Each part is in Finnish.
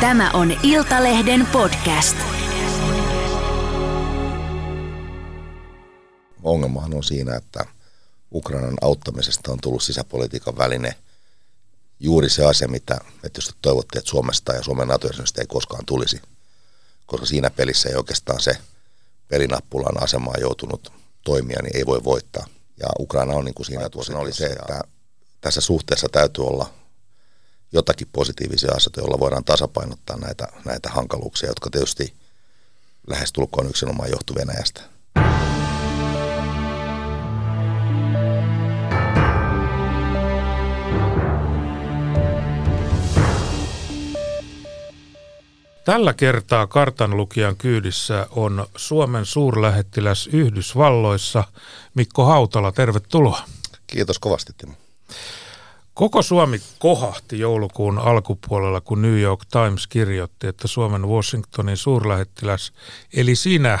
Tämä on Iltalehden podcast. Ongelmahan on siinä, että Ukrainan auttamisesta on tullut sisäpolitiikan väline juuri se asia, mitä me tietysti toivottiin, että Suomesta ja Suomen nato ei koskaan tulisi. Koska siinä pelissä ei oikeastaan se pelinappulan asemaan joutunut toimija, niin ei voi voittaa. Ja Ukraina on niin kuin siinä tuossa oli se, että tässä suhteessa täytyy olla jotakin positiivisia asioita, joilla voidaan tasapainottaa näitä, näitä hankaluuksia, jotka tietysti lähestulkoon yksinomaan johtuu Venäjästä. Tällä kertaa kartanlukijan kyydissä on Suomen suurlähettiläs Yhdysvalloissa Mikko Hautala. Tervetuloa. Kiitos kovasti Timo. Koko Suomi kohahti joulukuun alkupuolella, kun New York Times kirjoitti, että Suomen Washingtonin suurlähettiläs, eli sinä,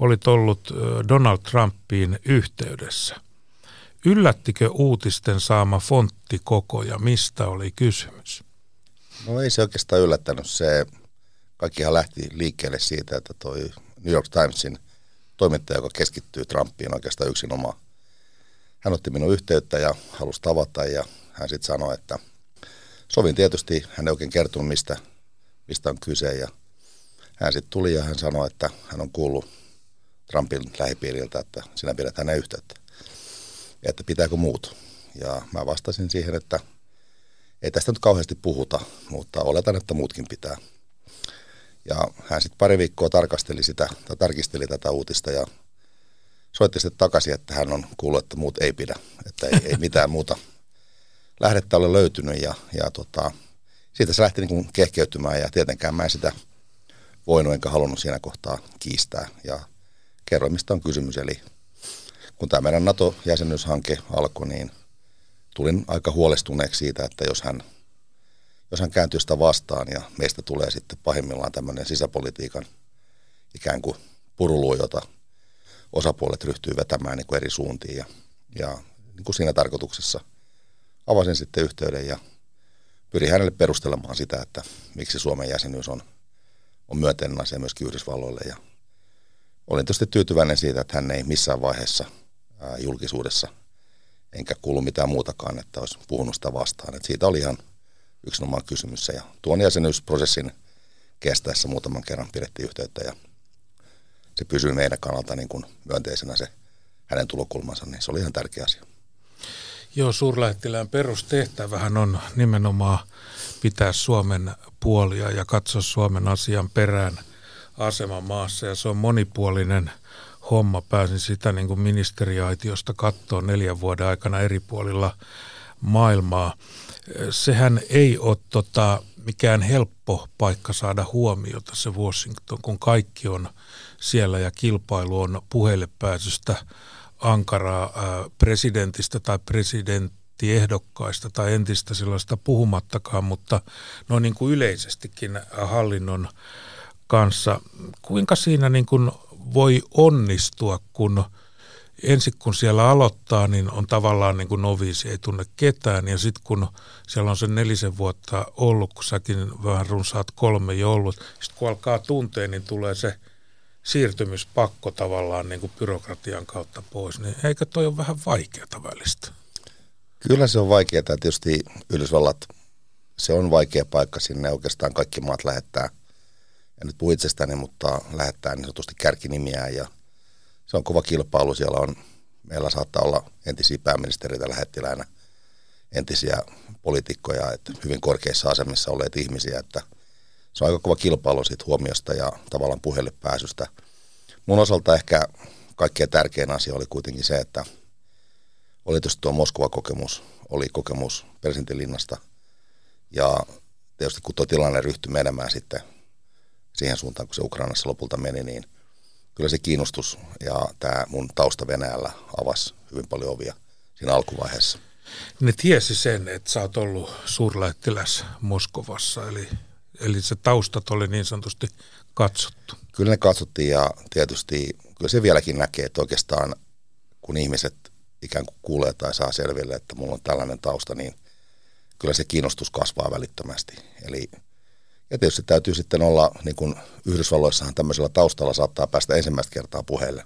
olit ollut Donald Trumpiin yhteydessä. Yllättikö uutisten saama fonttikoko ja mistä oli kysymys? No ei se oikeastaan yllättänyt. Se kaikkihan lähti liikkeelle siitä, että toi New York Timesin toimittaja, joka keskittyy Trumpiin oikeastaan yksinomaan, hän otti minun yhteyttä ja halusi tavata ja hän sitten sanoi, että sovin tietysti, hän ei oikein kertonut mistä, mistä on kyse ja hän sitten tuli ja hän sanoi, että hän on kuullut Trumpin lähipiiriltä, että sinä pidät hänen yhteyttä. Että pitääkö muut. Ja mä vastasin siihen, että ei tästä nyt kauheasti puhuta, mutta oletan, että muutkin pitää. Ja hän sitten pari viikkoa tarkasteli sitä, tai tarkisteli tätä uutista ja soitti sitten takaisin, että hän on kuullut, että muut ei pidä, että ei, ei mitään muuta lähdettä ole löytynyt ja, ja tota, siitä se lähti niin kehkeytymään ja tietenkään mä en sitä voinut enkä halunnut siinä kohtaa kiistää ja kerroin mistä on kysymys. Eli kun tämä meidän NATO-jäsenyyshanke alkoi, niin tulin aika huolestuneeksi siitä, että jos hän, jos hän kääntyy sitä vastaan ja meistä tulee sitten pahimmillaan tämmöinen sisäpolitiikan ikään kuin purulu, jota osapuolet ryhtyy vetämään niin kuin eri suuntiin ja, ja niin kuin siinä tarkoituksessa avasin sitten yhteyden ja pyrin hänelle perustelemaan sitä, että miksi Suomen jäsenyys on, on myönteinen asia myöskin Yhdysvalloille ja olin tietysti tyytyväinen siitä, että hän ei missään vaiheessa ää, julkisuudessa enkä kuulu mitään muutakaan, että olisi puhunut sitä vastaan. Et siitä oli ihan yksinomaan kysymys ja tuon jäsenyysprosessin kestäessä muutaman kerran pidettiin yhteyttä ja se pysyy meidän kannalta niin kuin myönteisenä se hänen tulokulmansa, niin se oli ihan tärkeä asia. Joo, suurlähettilään perustehtävähän on nimenomaan pitää Suomen puolia ja katsoa Suomen asian perään aseman maassa ja se on monipuolinen homma. Pääsin sitä niin kuin ministeriaitiosta katsoa neljän vuoden aikana eri puolilla maailmaa. Sehän ei ole tota, mikään helppo paikka saada huomiota se Washington, kun kaikki on siellä ja kilpailu on puheille pääsystä ankaraa presidentistä tai presidenttiehdokkaista tai entistä sellaista puhumattakaan, mutta noin niin kuin yleisestikin hallinnon kanssa. Kuinka siinä niin kuin voi onnistua, kun ensin kun siellä aloittaa, niin on tavallaan niin kuin noviisi, ei tunne ketään. Ja sitten kun siellä on se nelisen vuotta ollut, kun säkin vähän runsaat kolme jo ollut, sitten kun alkaa tuntea, niin tulee se siirtymispakko tavallaan niin kuin byrokratian kautta pois. Niin eikö toi ole vähän vaikeata välistä? Kyllä se on vaikeaa. Tietysti Yhdysvallat, se on vaikea paikka sinne. Oikeastaan kaikki maat lähettää, en nyt puhu itsestäni, mutta lähettää niin sanotusti kärkinimiä ja – se on kova kilpailu. Siellä on, meillä saattaa olla entisiä pääministeriöitä lähettiläänä, entisiä poliitikkoja, että hyvin korkeissa asemissa olleet ihmisiä, että se on aika kova kilpailu siitä huomiosta ja tavallaan puhelle pääsystä. Mun osalta ehkä kaikkein tärkein asia oli kuitenkin se, että oli tietysti tuo Moskova-kokemus, oli kokemus presidentinlinnasta ja tietysti kun tuo tilanne ryhtyi menemään sitten siihen suuntaan, kun se Ukrainassa lopulta meni, niin – kyllä se kiinnostus ja tämä mun tausta Venäjällä avasi hyvin paljon ovia siinä alkuvaiheessa. Ne tiesi sen, että sä oot ollut suurlähettiläs Moskovassa, eli, eli se taustat oli niin sanotusti katsottu. Kyllä ne katsottiin ja tietysti kyllä se vieläkin näkee, että oikeastaan kun ihmiset ikään kuin kuulee tai saa selville, että mulla on tällainen tausta, niin kyllä se kiinnostus kasvaa välittömästi. Eli Ja tietysti täytyy sitten olla, niin kuin Yhdysvalloissahan tämmöisellä taustalla saattaa päästä ensimmäistä kertaa puheelle.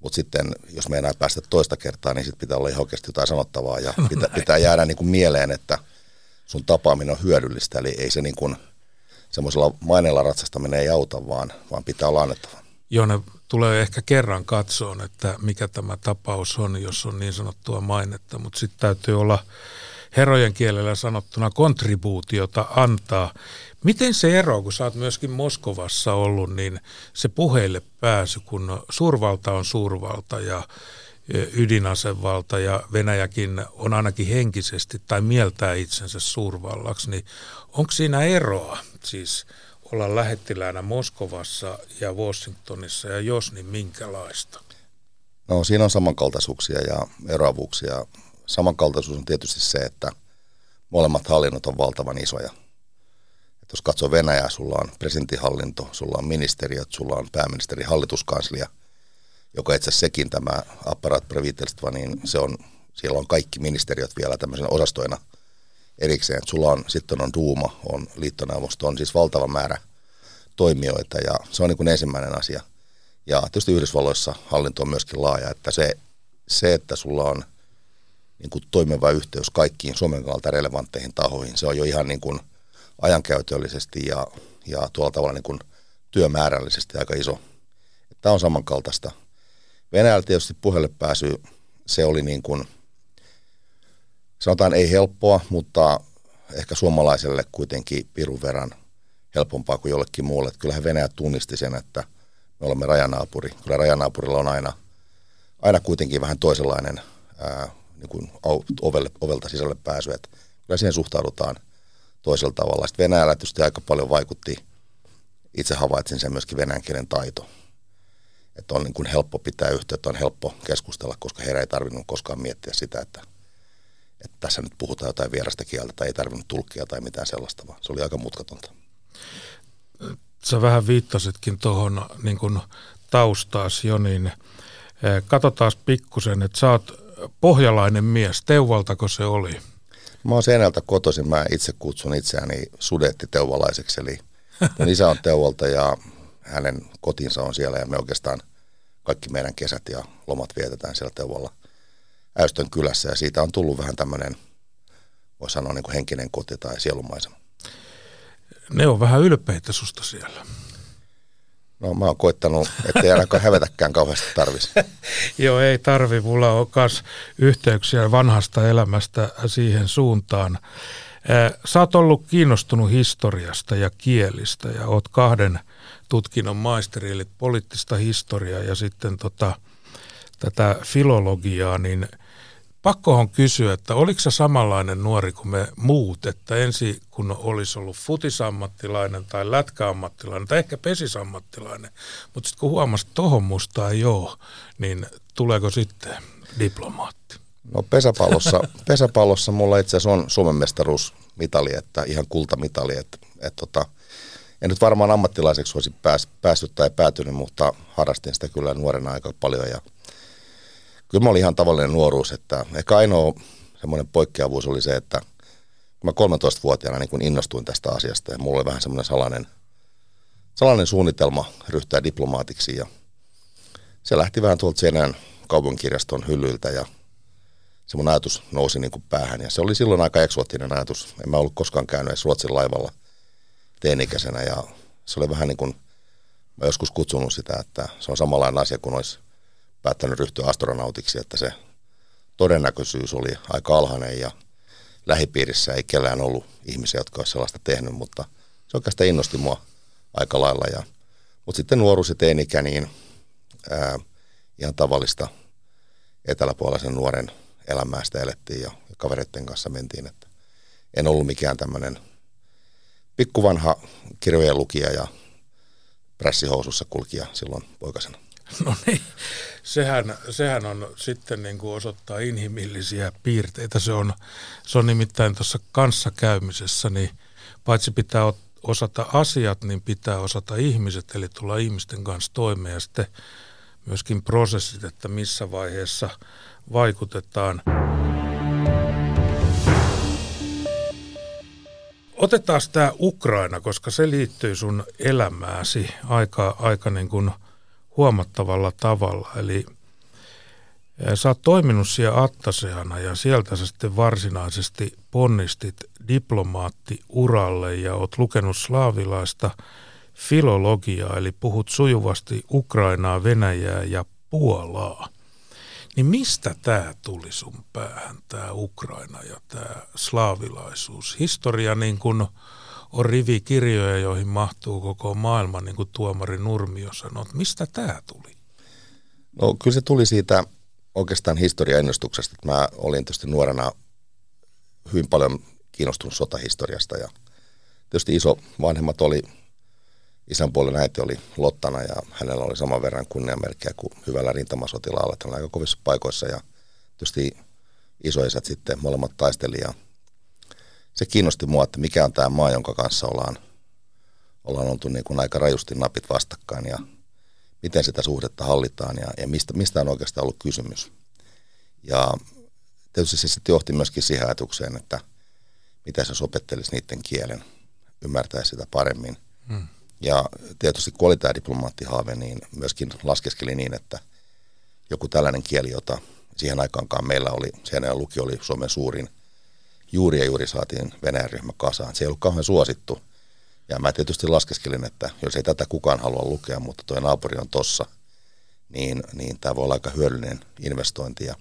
Mutta sitten, jos me enää päästä toista kertaa, niin sitten pitää olla ihan oikeasti jotain sanottavaa ja no pitää, pitää jäädä niin kuin mieleen, että sun tapaaminen on hyödyllistä. Eli ei se niin kuin semmoisella maineella ratsastaminen ei auta, vaan, vaan pitää olla annettava. Joo, ne tulee ehkä kerran katsoon, että mikä tämä tapaus on, jos on niin sanottua mainetta, mutta sitten täytyy olla herojen kielellä sanottuna kontribuutiota antaa. Miten se ero, kun sä oot myöskin Moskovassa ollut, niin se puheille pääsy, kun suurvalta on suurvalta ja ydinasevalta ja Venäjäkin on ainakin henkisesti tai mieltää itsensä suurvallaksi, niin onko siinä eroa siis olla lähettiläänä Moskovassa ja Washingtonissa ja jos, niin minkälaista? No siinä on samankaltaisuuksia ja eroavuuksia. Samankaltaisuus on tietysti se, että molemmat hallinnot on valtavan isoja. Jos katsoo Venäjää, sulla on presidentinhallinto, sulla on ministeriöt, sulla on pääministeri, hallituskanslia – joka itse asiassa sekin tämä apparat previtelstva, niin se on, siellä on kaikki ministeriöt vielä tämmöisenä osastoina erikseen. Sulla on, sitten on Duuma, on liittoneuvosto, on siis valtava määrä toimijoita ja se on niin kuin ensimmäinen asia. Ja tietysti Yhdysvalloissa hallinto on myöskin laaja, että se, se että sulla on niin kuin toimiva yhteys kaikkiin Suomen kannalta relevantteihin tahoihin, se on jo ihan niin kuin ajankäytöllisesti ja, ja tuolla tavalla niin kuin työmäärällisesti aika iso. Tämä on samankaltaista. Venäjällä tietysti puhelle pääsy, se oli niin kuin, sanotaan ei helppoa, mutta ehkä suomalaiselle kuitenkin pirun verran helpompaa kuin jollekin muulle. Kyllähän Venäjä tunnisti sen, että me olemme rajanaapuri. Kyllä rajanaapurilla on aina, aina kuitenkin vähän toisenlainen ää, niin kuin ovelle, ovelta sisälle pääsy. Että kyllä siihen suhtaudutaan toisella tavalla. Sitten Venäjällä tietysti aika paljon vaikutti, itse havaitsin sen myöskin venäjän kielen taito että on niin kuin helppo pitää yhteyttä, on helppo keskustella, koska heidän ei tarvinnut koskaan miettiä sitä, että, että tässä nyt puhutaan jotain vierasta kieltä tai ei tarvinnut tulkkia tai mitään sellaista, vaan se oli aika mutkatonta. Sä vähän viittasitkin tuohon niin taustaas jo, niin eh, katsotaan pikkusen, että sä oot pohjalainen mies. Teuvaltako se oli? Mä oon Seinältä kotoisin. Mä itse kutsun itseäni sudetti teuvalaiseksi, eli mun isä on Teuvalta ja hänen kotinsa on siellä ja me oikeastaan kaikki meidän kesät ja lomat vietetään siellä Teuvolla Äystön kylässä ja siitä on tullut vähän tämmöinen, voi sanoa niin kuin henkinen koti tai sielumaisema. Ne on vähän ylpeitä susta siellä. No mä oon koittanut, ettei ainakaan hävetäkään kauheasti tarvisi. Joo, ei tarvi. Mulla on myös yhteyksiä vanhasta elämästä siihen suuntaan. Sä oot ollut kiinnostunut historiasta ja kielistä ja oot kahden tutkinnon maisteri, eli poliittista historiaa ja sitten tota, tätä filologiaa, niin pakko on kysyä, että oliko se samanlainen nuori kuin me muut, että ensi kun olisi ollut futisammattilainen tai lätkäammattilainen tai ehkä pesisammattilainen, mutta sitten kun huomasi, että tohon musta ei ole, niin tuleeko sitten diplomaatti? No pesäpallossa, pesäpallossa mulla itse asiassa on Suomen mestaruusmitali, että ihan kultamitali, että, että tota, en nyt varmaan ammattilaiseksi olisi pääs, päässyt tai päätynyt, mutta harrastin sitä kyllä nuorena aika paljon ja kyllä mä olin ihan tavallinen nuoruus, että ehkä ainoa semmoinen poikkeavuus oli se, että mä 13-vuotiaana niin kun innostuin tästä asiasta ja mulla oli vähän semmoinen salainen, salainen suunnitelma ryhtyä diplomaatiksi ja se lähti vähän tuolta Seinäjän kaupunkirjaston hyllyltä ja se mun ajatus nousi niin kuin päähän ja se oli silloin aika eksoottinen ajatus. En mä ollut koskaan käynyt edes Ruotsin laivalla teinikäisenä ja se oli vähän niin kuin, mä joskus kutsunut sitä, että se on samanlainen asia kuin olisi päättänyt ryhtyä astronautiksi, että se todennäköisyys oli aika alhainen ja lähipiirissä ei kellään ollut ihmisiä, jotka olisivat sellaista tehnyt, mutta se oikeastaan innosti mua aika lailla. Ja, mutta sitten nuoruus ja teinikä, niin ää, ihan tavallista eteläpuolisen nuoren elämää sitä elettiin ja, ja kavereiden kanssa mentiin, että en ollut mikään tämmöinen pikkuvanha kirjojen lukija ja prässihousussa kulkija silloin poikasena. No niin, sehän, sehän on sitten niin kuin osoittaa inhimillisiä piirteitä. Se on, se on nimittäin tuossa kanssakäymisessä, niin paitsi pitää osata asiat, niin pitää osata ihmiset, eli tulla ihmisten kanssa toimeen ja sitten myöskin prosessit, että missä vaiheessa vaikutetaan. Otetaan tämä Ukraina, koska se liittyy sun elämääsi aika, aika niin kuin huomattavalla tavalla. Eli sä oot toiminut siellä Attaseana ja sieltä sä sitten varsinaisesti ponnistit diplomaattiuralle ja oot lukenut slaavilaista filologiaa, eli puhut sujuvasti Ukrainaa, Venäjää ja Puolaa. Niin mistä tämä tuli sun päähän, tämä Ukraina ja tämä slaavilaisuus? Historia niin kuin on rivi kirjoja, joihin mahtuu koko maailma, niin kuin tuomari Nurmio sanoi. Mistä tämä tuli? No kyllä se tuli siitä oikeastaan historiaennustuksesta. Mä olin tietysti nuorena hyvin paljon kiinnostunut sotahistoriasta ja tietysti iso vanhemmat oli, isän puolen äiti oli Lottana ja hänellä oli saman verran kunniamerkkiä kuin hyvällä rintamasotilaalla. Hän aika kovissa paikoissa ja tietysti isoisät sitten molemmat taisteli ja se kiinnosti mua, että mikä on tämä maa, jonka kanssa ollaan, ollaan oltu niin kuin aika rajusti napit vastakkain ja miten sitä suhdetta hallitaan ja, ja mistä, mistä on oikeastaan ollut kysymys. Ja tietysti se sitten johti myöskin siihen ajatukseen, että mitä se opettelisi niiden kielen, ymmärtää sitä paremmin. Hmm. Ja tietysti kun oli tämä diplomaattihaave, niin myöskin laskeskeli niin, että joku tällainen kieli, jota siihen aikaankaan meillä oli, sen lukio oli Suomen suurin, juuri ja juuri saatiin Venäjän ryhmä kasaan. Se ei ollut kauhean suosittu. Ja mä tietysti laskeskelin, että jos ei tätä kukaan halua lukea, mutta tuo naapuri on tossa, niin, niin tämä voi olla aika hyödyllinen investointi. Ja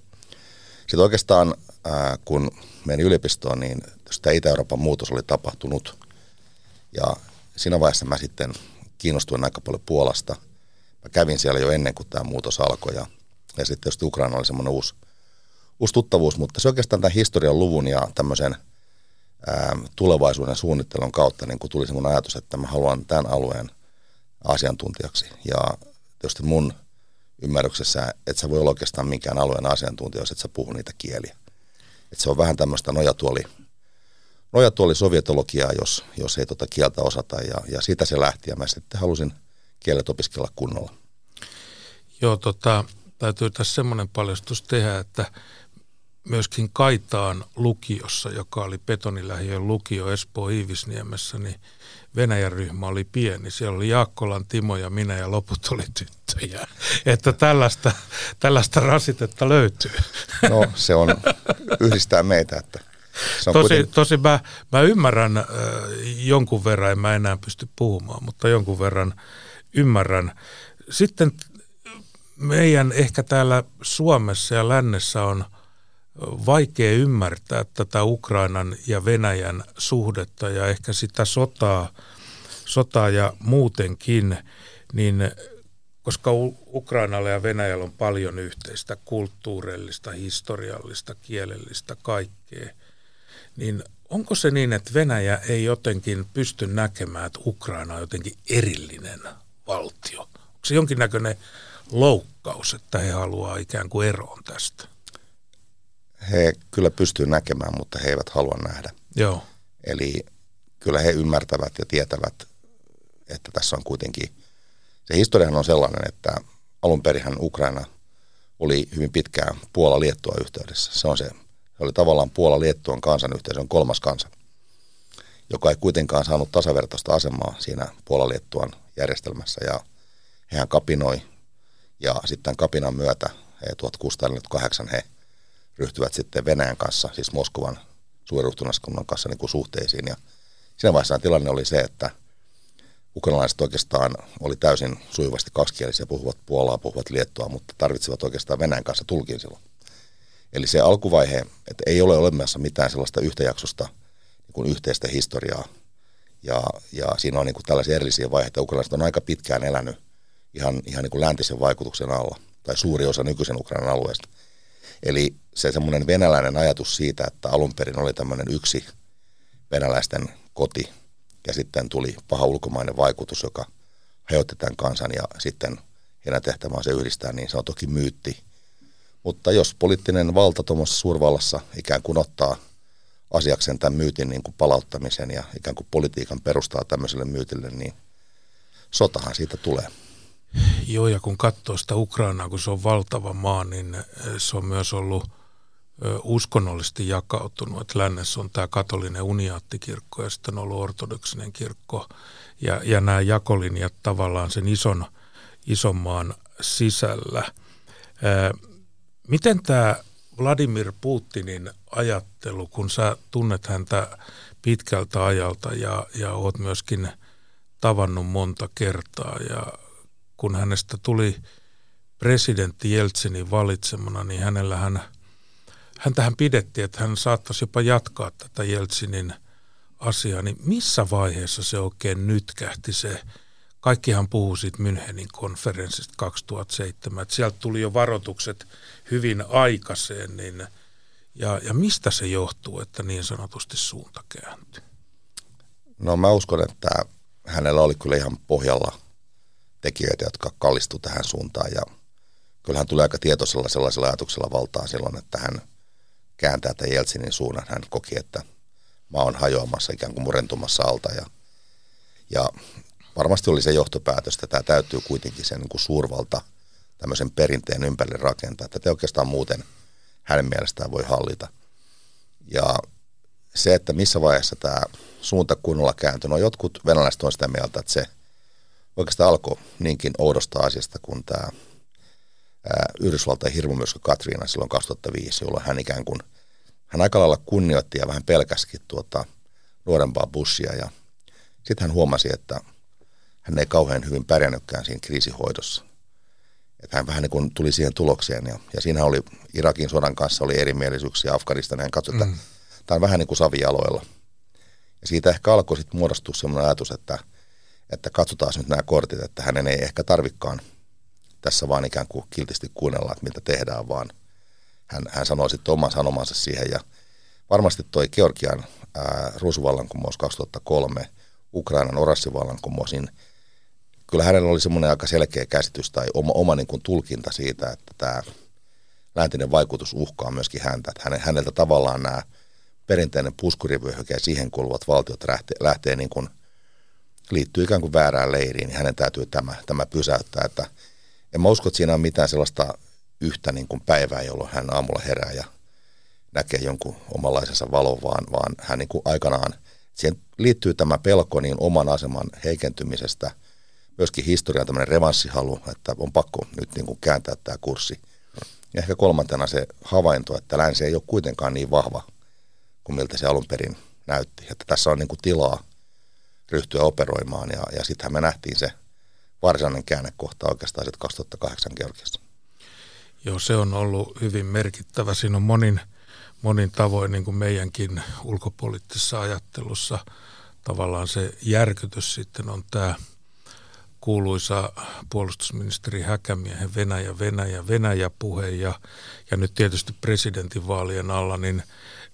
sitten oikeastaan, ää, kun menin yliopistoon, niin tämä Itä-Euroopan muutos oli tapahtunut. Ja siinä vaiheessa mä sitten kiinnostuin aika paljon Puolasta. Mä kävin siellä jo ennen kuin tämä muutos alkoi. Ja, ja sitten tietysti Ukraina oli semmoinen uusi, uusi tuttavuus, mutta se oikeastaan tämän historian luvun ja tämmöisen – tulevaisuuden suunnittelun kautta niin kun tuli semmoinen ajatus, että mä haluan tämän alueen asiantuntijaksi. Ja tietysti mun ymmärryksessä, että sä voi olla oikeastaan minkään alueen asiantuntija, jos et sä puhu niitä kieliä. Että se on vähän tämmöistä nojatuoli, nojatuoli sovietologiaa, jos, jos ei tota kieltä osata. Ja, ja siitä se lähti ja mä sitten halusin kielet opiskella kunnolla. Joo, tota, täytyy tässä semmoinen paljastus tehdä, että myöskin Kaitaan lukiossa, joka oli Betonilähiön lukio Espoo Iivisniemessä, niin Venäjän ryhmä oli pieni. Siellä oli Jaakkolan Timo ja minä ja loput oli tyttöjä. Että tällaista, tällaista rasitetta löytyy. No se on, yhdistää meitä. Että tosi, kuitenkin... tosi mä, mä ymmärrän äh, jonkun verran, en mä enää pysty puhumaan, mutta jonkun verran ymmärrän. Sitten meidän ehkä täällä Suomessa ja lännessä on – vaikea ymmärtää tätä Ukrainan ja Venäjän suhdetta ja ehkä sitä sotaa, sotaa ja muutenkin, niin koska Ukrainalla ja Venäjällä on paljon yhteistä kulttuurillista, historiallista, kielellistä, kaikkea, niin onko se niin, että Venäjä ei jotenkin pysty näkemään, että Ukraina on jotenkin erillinen valtio? Onko se jonkinnäköinen loukkaus, että he haluaa ikään kuin eroon tästä? he kyllä pystyy näkemään, mutta he eivät halua nähdä. Joo. Eli kyllä he ymmärtävät ja tietävät, että tässä on kuitenkin, se historiahan on sellainen, että alun perinhän Ukraina oli hyvin pitkään Puola-Liettua yhteydessä. Se on se, se oli tavallaan Puola-Liettuan kansanyhteisön kolmas kansa, joka ei kuitenkaan saanut tasavertaista asemaa siinä Puola-Liettuan järjestelmässä ja hehän kapinoi ja sitten kapinan myötä 1648 he ryhtyvät sitten Venäjän kanssa, siis Moskovan suurruhtinaskunnan kanssa niin kuin suhteisiin. Ja siinä vaiheessa tilanne oli se, että ukrainalaiset oikeastaan oli täysin sujuvasti kaksikielisiä, puhuvat Puolaa, puhuvat Liettua, mutta tarvitsivat oikeastaan Venäjän kanssa tulkin silloin. Eli se alkuvaihe, että ei ole olemassa mitään sellaista yhtäjaksosta niin kuin yhteistä historiaa, ja, ja siinä on niin kuin tällaisia erillisiä vaiheita. Ukrainalaiset on aika pitkään elänyt ihan, ihan niin kuin läntisen vaikutuksen alla, tai suuri osa nykyisen Ukrainan alueesta. Eli se semmoinen venäläinen ajatus siitä, että alun perin oli tämmöinen yksi venäläisten koti ja sitten tuli paha ulkomainen vaikutus, joka hajotti tämän kansan ja sitten heidän tehtävä on se yhdistää, niin se on toki myytti. Mutta jos poliittinen valta tuommoisessa suurvallassa ikään kuin ottaa asiaksen tämän myytin niin kuin palauttamisen ja ikään kuin politiikan perustaa tämmöiselle myytille, niin sotahan siitä tulee. Joo, ja kun katsoo sitä Ukrainaa, kun se on valtava maa, niin se on myös ollut uskonnollisesti jakautunut. Että lännessä on tämä katolinen uniaattikirkko ja sitten on ollut ortodoksinen kirkko. Ja, ja nämä jakolinjat tavallaan sen ison, ison maan sisällä. Miten tämä Vladimir Putinin ajattelu, kun sä tunnet häntä pitkältä ajalta ja, ja oot myöskin tavannut monta kertaa ja kun hänestä tuli presidentti Jeltsinin valitsemana, niin hänellähän, häntähän pidettiin, että hän saattaisi jopa jatkaa tätä Jeltsinin asiaa, niin missä vaiheessa se oikein nytkähti se, kaikkihan puhuu siitä Münchenin konferenssista 2007, että sieltä tuli jo varoitukset hyvin aikaiseen, niin ja, ja mistä se johtuu, että niin sanotusti suunta kääntyi? No mä uskon, että hänellä oli kyllä ihan pohjalla tekijöitä, jotka kallistu tähän suuntaan ja kyllähän tulee aika tietoisella sellaisella ajatuksella valtaa silloin, että hän kääntää tämän Jeltsinin suunnan. Hän koki, että maa on hajoamassa, ikään kuin murentumassa alta ja, ja varmasti oli se johtopäätös, että tämä täytyy kuitenkin sen niin kuin suurvalta tämmöisen perinteen ympärille rakentaa, että te oikeastaan muuten hänen mielestään voi hallita. Ja se, että missä vaiheessa tämä suunta kunnolla kääntyi, no jotkut venäläiset on sitä mieltä, että se oikeastaan alkoi niinkin oudosta asiasta kuin tämä Yhdysvaltain hirmumyrsky Katriina silloin 2005, jolloin hän ikään kuin, hän aika lailla kunnioitti ja vähän pelkäskin tuota nuorempaa Bushia ja sitten hän huomasi, että hän ei kauhean hyvin pärjännytkään siinä kriisihoidossa. Että hän vähän niin kuin tuli siihen tulokseen ja, ja siinä oli Irakin sodan kanssa oli erimielisyyksiä Afganistanin. Hän katsoi, että mm. tämä on vähän niin kuin savialoilla. Ja siitä ehkä alkoi sitten muodostua sellainen ajatus, että, että katsotaan nyt nämä kortit, että hänen ei ehkä tarvikaan tässä vaan ikään kuin kiltisti kuunnella, että mitä tehdään, vaan hän, hän sanoi sitten oman sanomansa siihen. Ja varmasti toi Georgian ää, ruusuvallankumous 2003, Ukrainan oranssivallankumous, niin kyllä hänellä oli semmoinen aika selkeä käsitys tai oma, oma niin kuin tulkinta siitä, että tämä läntinen vaikutus uhkaa myöskin häntä. Että hänen, häneltä tavallaan nämä perinteinen puskurivyöhyke ja siihen kuuluvat valtiot lähtee, lähtee niin kuin, liittyy ikään kuin väärään leiriin, niin hänen täytyy tämä, tämä pysäyttää. Että en mä usko, että siinä on mitään sellaista yhtä niin kuin päivää, jolloin hän aamulla herää ja näkee jonkun omanlaisensa valon, vaan, vaan hän niin kuin aikanaan, siihen liittyy tämä pelko niin oman aseman heikentymisestä, myöskin historian tämmöinen revanssihalu, että on pakko nyt niin kuin kääntää tämä kurssi. Ja ehkä kolmantena se havainto, että länsi ei ole kuitenkaan niin vahva kuin miltä se alun perin näytti. Että tässä on niin kuin tilaa ryhtyä operoimaan ja, ja sittenhän me nähtiin se varsinainen käännekohta oikeastaan 2008 Georgiassa. Joo, se on ollut hyvin merkittävä. Siinä on monin, monin tavoin niin kuin meidänkin ulkopoliittisessa ajattelussa tavallaan se järkytys sitten on tämä kuuluisa puolustusministeri Häkämiehen Venäjä, Venäjä, Venäjä puhe ja, ja nyt tietysti presidentinvaalien alla, niin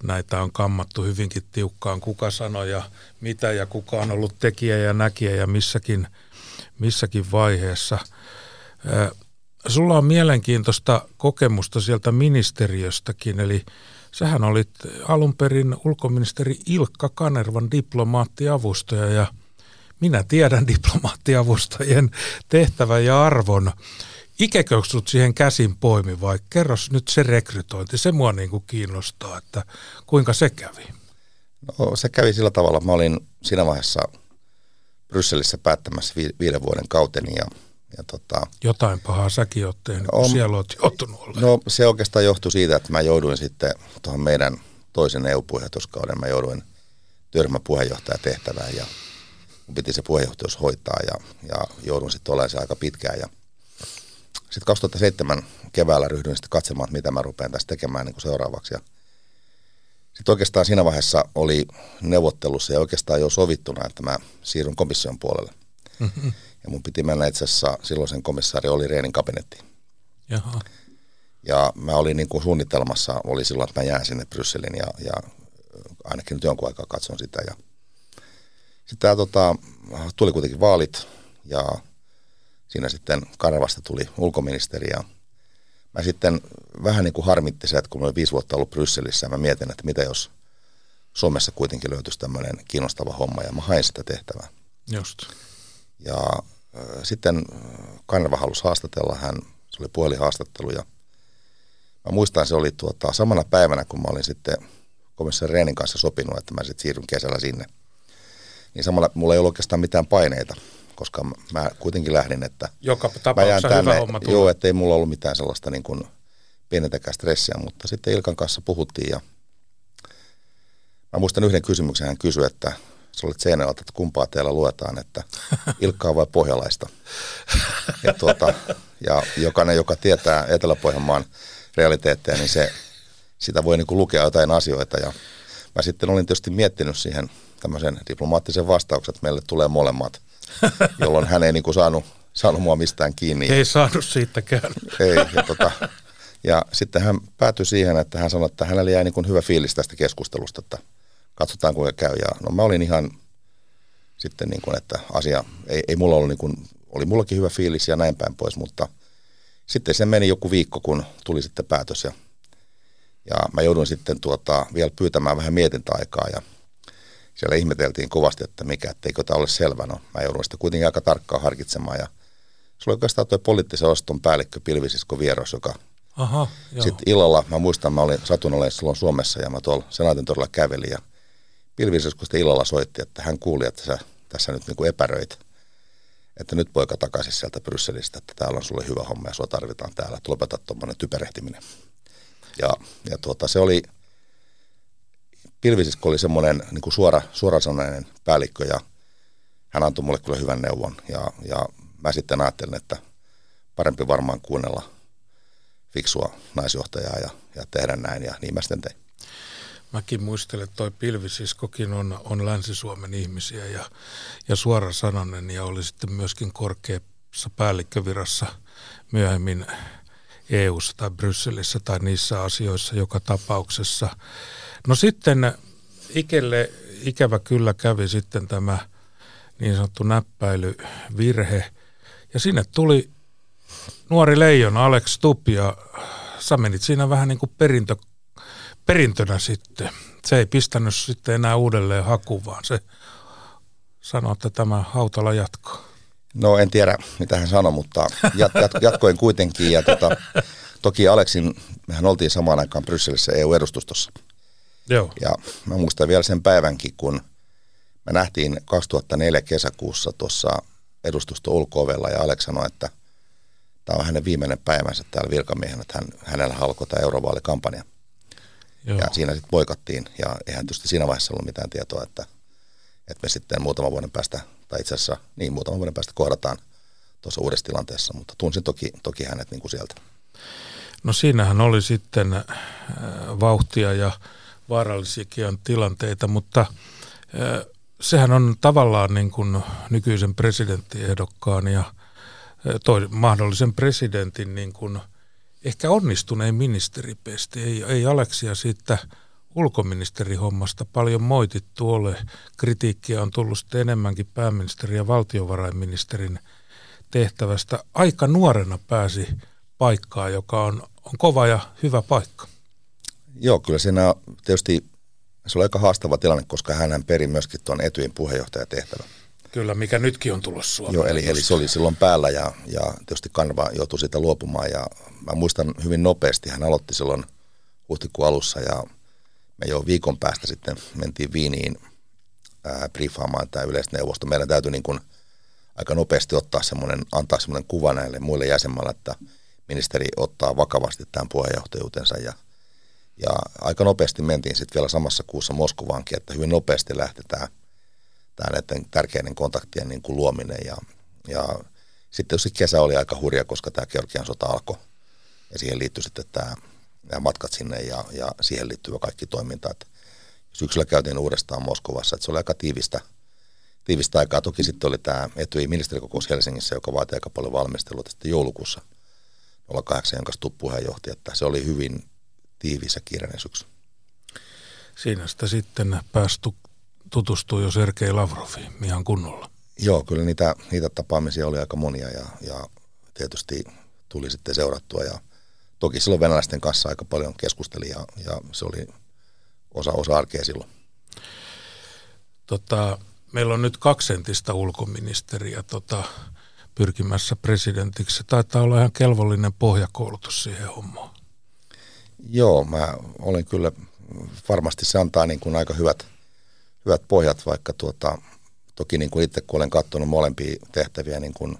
näitä on kammattu hyvinkin tiukkaan, kuka sanoi ja mitä ja kuka on ollut tekijä ja näkijä ja missäkin, missäkin vaiheessa. Sulla on mielenkiintoista kokemusta sieltä ministeriöstäkin, eli sähän olit alun perin ulkoministeri Ilkka Kanervan diplomaattiavustaja ja minä tiedän diplomaattiavustajien tehtävän ja arvon. Ikekö sut siihen käsin poimi vai kerros nyt se rekrytointi, se mua niin kuin kiinnostaa, että kuinka se kävi? No se kävi sillä tavalla, mä olin siinä vaiheessa Brysselissä päättämässä vi- viiden vuoden kauteni ja ja tota, Jotain pahaa säkin oot tehnyt, on, siellä oot joutunut olemaan. No se oikeastaan johtui siitä, että mä jouduin sitten tuohon meidän toisen EU-puheenjohtajuuskauden, mä jouduin työryhmäpuheenjohtajan tehtävään ja mun piti se puheenjohtajuus hoitaa ja, ja joudun sitten olemaan se aika pitkään. Ja sitten 2007 keväällä ryhdyin sitten katsomaan, mitä mä rupean tässä tekemään niin kuin seuraavaksi. Ja sitten oikeastaan siinä vaiheessa oli neuvottelussa ja oikeastaan jo sovittuna, että mä siirryn komission puolelle. Mm-hmm. Ja mun piti mennä itse asiassa silloisen komissaari oli Reenin kabinettiin. Jaha. Ja mä olin niin kuin suunnitelmassa, oli silloin, että mä jään sinne Brysselin ja, ja ainakin nyt jonkun aikaa katson sitä. Ja sitten tämä, tota, tuli kuitenkin vaalit ja siinä sitten Karvasta tuli ulkoministeri ja mä sitten vähän niin kuin harmitti se, että kun mä olen viisi vuotta ollut Brysselissä, mä mietin, että mitä jos Suomessa kuitenkin löytyisi tämmöinen kiinnostava homma ja mä hain sitä tehtävää. Just. Ja äh, sitten Kanerva halusi haastatella, hän, se oli puhelihaastattelu ja mä muistan, se oli tuota, samana päivänä, kun mä olin sitten komissaari Reenin kanssa sopinut, että mä sitten siirryn kesällä sinne. Niin samalla mulla ei ollut oikeastaan mitään paineita, koska mä kuitenkin lähdin, että Joka mä tapauksessa tänne, hyvä homma joo, että ei mulla ollut mitään sellaista niin kuin pienetäkään stressiä, mutta sitten Ilkan kanssa puhuttiin ja mä muistan yhden kysymyksen, hän kysyi, että sä olet Seinäjoelta, että kumpaa teillä luetaan, että Ilkkaa vai Pohjalaista. Ja, tuota, ja jokainen, joka tietää Etelä-Pohjanmaan realiteetteja, niin se, sitä voi niin kuin lukea jotain asioita. Ja mä sitten olin tietysti miettinyt siihen tämmöisen diplomaattisen vastauksen, että meille tulee molemmat, jolloin hän ei niin kuin saanut, saanut mua mistään kiinni. Ei saanut siitäkään. Ei, ja, tota, ja sitten hän päätyi siihen, että hän sanoi, että hänellä jäi niin kuin hyvä fiilis tästä keskustelusta, että katsotaan kuinka käy. Ja no mä olin ihan sitten niin kuin, että asia, ei, ei mulla ollut niin kuin, oli mullakin hyvä fiilis ja näin päin pois, mutta sitten se meni joku viikko, kun tuli sitten päätös ja, ja mä jouduin sitten tuota, vielä pyytämään vähän mietintäaikaa ja siellä ihmeteltiin kovasti, että mikä, etteikö tämä ole selvä. No, mä joudun sitä kuitenkin aika tarkkaan harkitsemaan ja se oli oikeastaan tuo poliittisen osaston päällikkö Pilvisisko Vieros, joka Aha, joo. sitten illalla, mä muistan, mä olin satun olemaan silloin Suomessa ja mä tuolla Senaatin torilla kävelin ja Pilvisisko sitten illalla soitti, että hän kuuli, että sä tässä nyt niin kuin epäröit, että nyt poika takaisin sieltä Brysselistä, että täällä on sulle hyvä homma ja sua tarvitaan täällä, että lopeta tuommoinen typerehtiminen. Ja, ja tuota, se oli, Pilvisisko oli semmoinen niin kuin suora, suorasanainen päällikkö ja hän antoi mulle kyllä hyvän neuvon ja, ja mä sitten ajattelin, että parempi varmaan kuunnella fiksua naisjohtajaa ja, ja tehdä näin ja niin mä sitten tein. Mäkin muistelen, että toi Pilvisiskokin on, on Länsi-Suomen ihmisiä ja, ja suora sananen ja oli sitten myöskin korkeassa päällikkövirassa myöhemmin EU-ssa tai Brysselissä tai niissä asioissa joka tapauksessa. No sitten Ikelle ikävä kyllä kävi sitten tämä niin sanottu näppäilyvirhe ja sinne tuli nuori leijona Alex Stubb ja sä menit siinä vähän niin kuin perintö perintönä sitten. Se ei pistänyt sitten enää uudelleen hakuun, vaan se sanoi, että tämä Hautala jatkaa. No en tiedä, mitä hän sanoi, mutta jat, jat, jatkoin kuitenkin. Ja tota, toki Aleksin, mehän oltiin samaan aikaan Brysselissä EU-edustustossa. Joo. Ja mä muistan vielä sen päivänkin, kun me nähtiin 2004 kesäkuussa tuossa edustusto ulko ja Aleks sanoi, että tämä on hänen viimeinen päivänsä täällä virkamiehenä, että hän, hänellä alkoi tämä eurovaalikampanja. Joo. Ja siinä sitten poikattiin ja eihän tietysti siinä vaiheessa ollut mitään tietoa, että, että me sitten muutaman vuoden päästä, tai itse asiassa niin muutaman vuoden päästä kohdataan tuossa uudessa tilanteessa, mutta tunsin toki, toki hänet niin kuin sieltä. No siinähän oli sitten äh, vauhtia ja vaarallisiakin tilanteita, mutta sehän on tavallaan niin kuin nykyisen presidenttiehdokkaan ja toi, mahdollisen presidentin niin kuin – ehkä onnistuneen ministeripesti. Ei, ei Aleksia siitä ulkoministerihommasta paljon moitittu ole. Kritiikkiä on tullut sitten enemmänkin pääministeri ja valtiovarainministerin tehtävästä. Aika nuorena pääsi paikkaan, joka on, on kova ja hyvä paikka. Joo, kyllä siinä tietysti se oli aika haastava tilanne, koska hän peri myöskin tuon Etyin puheenjohtajatehtävän. Kyllä, mikä nytkin on tulossa Suomeen. Joo, eli, eli se oli silloin päällä ja, ja tietysti Kanva joutui siitä luopumaan ja mä muistan hyvin nopeasti, hän aloitti silloin huhtikuun alussa ja me jo viikon päästä sitten mentiin Viiniin ää, briefaamaan tämä yleisneuvosto. Meidän täytyy niin kuin aika nopeasti ottaa semmoinen, antaa semmoinen kuva näille muille jäsenmaille, että ministeri ottaa vakavasti tämän puheenjohtajuutensa ja, ja aika nopeasti mentiin sitten vielä samassa kuussa Moskovaankin, että hyvin nopeasti lähti tämä näiden tärkeiden kontaktien niin kuin luominen. Ja, ja sitten jos kesä oli aika hurja, koska tämä Georgian sota alkoi ja siihen liittyi sitten tämä, nämä matkat sinne ja, ja siihen liittyvä kaikki toiminta. Että syksyllä käytiin uudestaan Moskovassa, että se oli aika tiivistä, tiivistä aikaa. Toki sitten oli tämä etyi ministerikokous Helsingissä, joka vaati aika paljon valmistelua sitten joulukuussa 08, jonka Stubb että se oli hyvin tiivis ja kiireinen syksy. Siinä sitä sitten päästy tutustui jo Sergei Lavroviin ihan kunnolla. Joo, kyllä niitä, niitä tapaamisia oli aika monia ja, ja tietysti tuli sitten seurattua ja toki silloin venäläisten kanssa aika paljon keskusteli ja, ja se oli osa, osa arkea silloin. Tota, meillä on nyt kaksentista ulkoministeriä tota, pyrkimässä presidentiksi. Taitaa olla ihan kelvollinen pohjakoulutus siihen hommaan. Joo, mä olen kyllä, varmasti se antaa niin kuin aika hyvät, hyvät pohjat, vaikka tuota, toki niin kuin itse kun olen katsonut molempia tehtäviä, niin kuin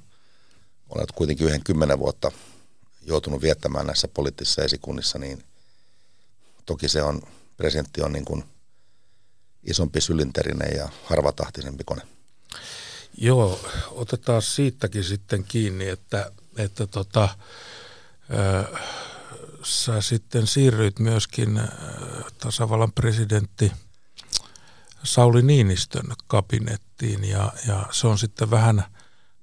olen kuitenkin yhden kymmenen vuotta joutunut viettämään näissä poliittisissa esikunnissa, niin toki se on, presidentti on niin kuin isompi sylinterinen ja harvatahtisempi kone. Joo, otetaan siitäkin sitten kiinni, että, että tota, äh, sä sitten siirryit myöskin äh, tasavallan presidentti Sauli Niinistön kabinettiin ja, ja se on sitten vähän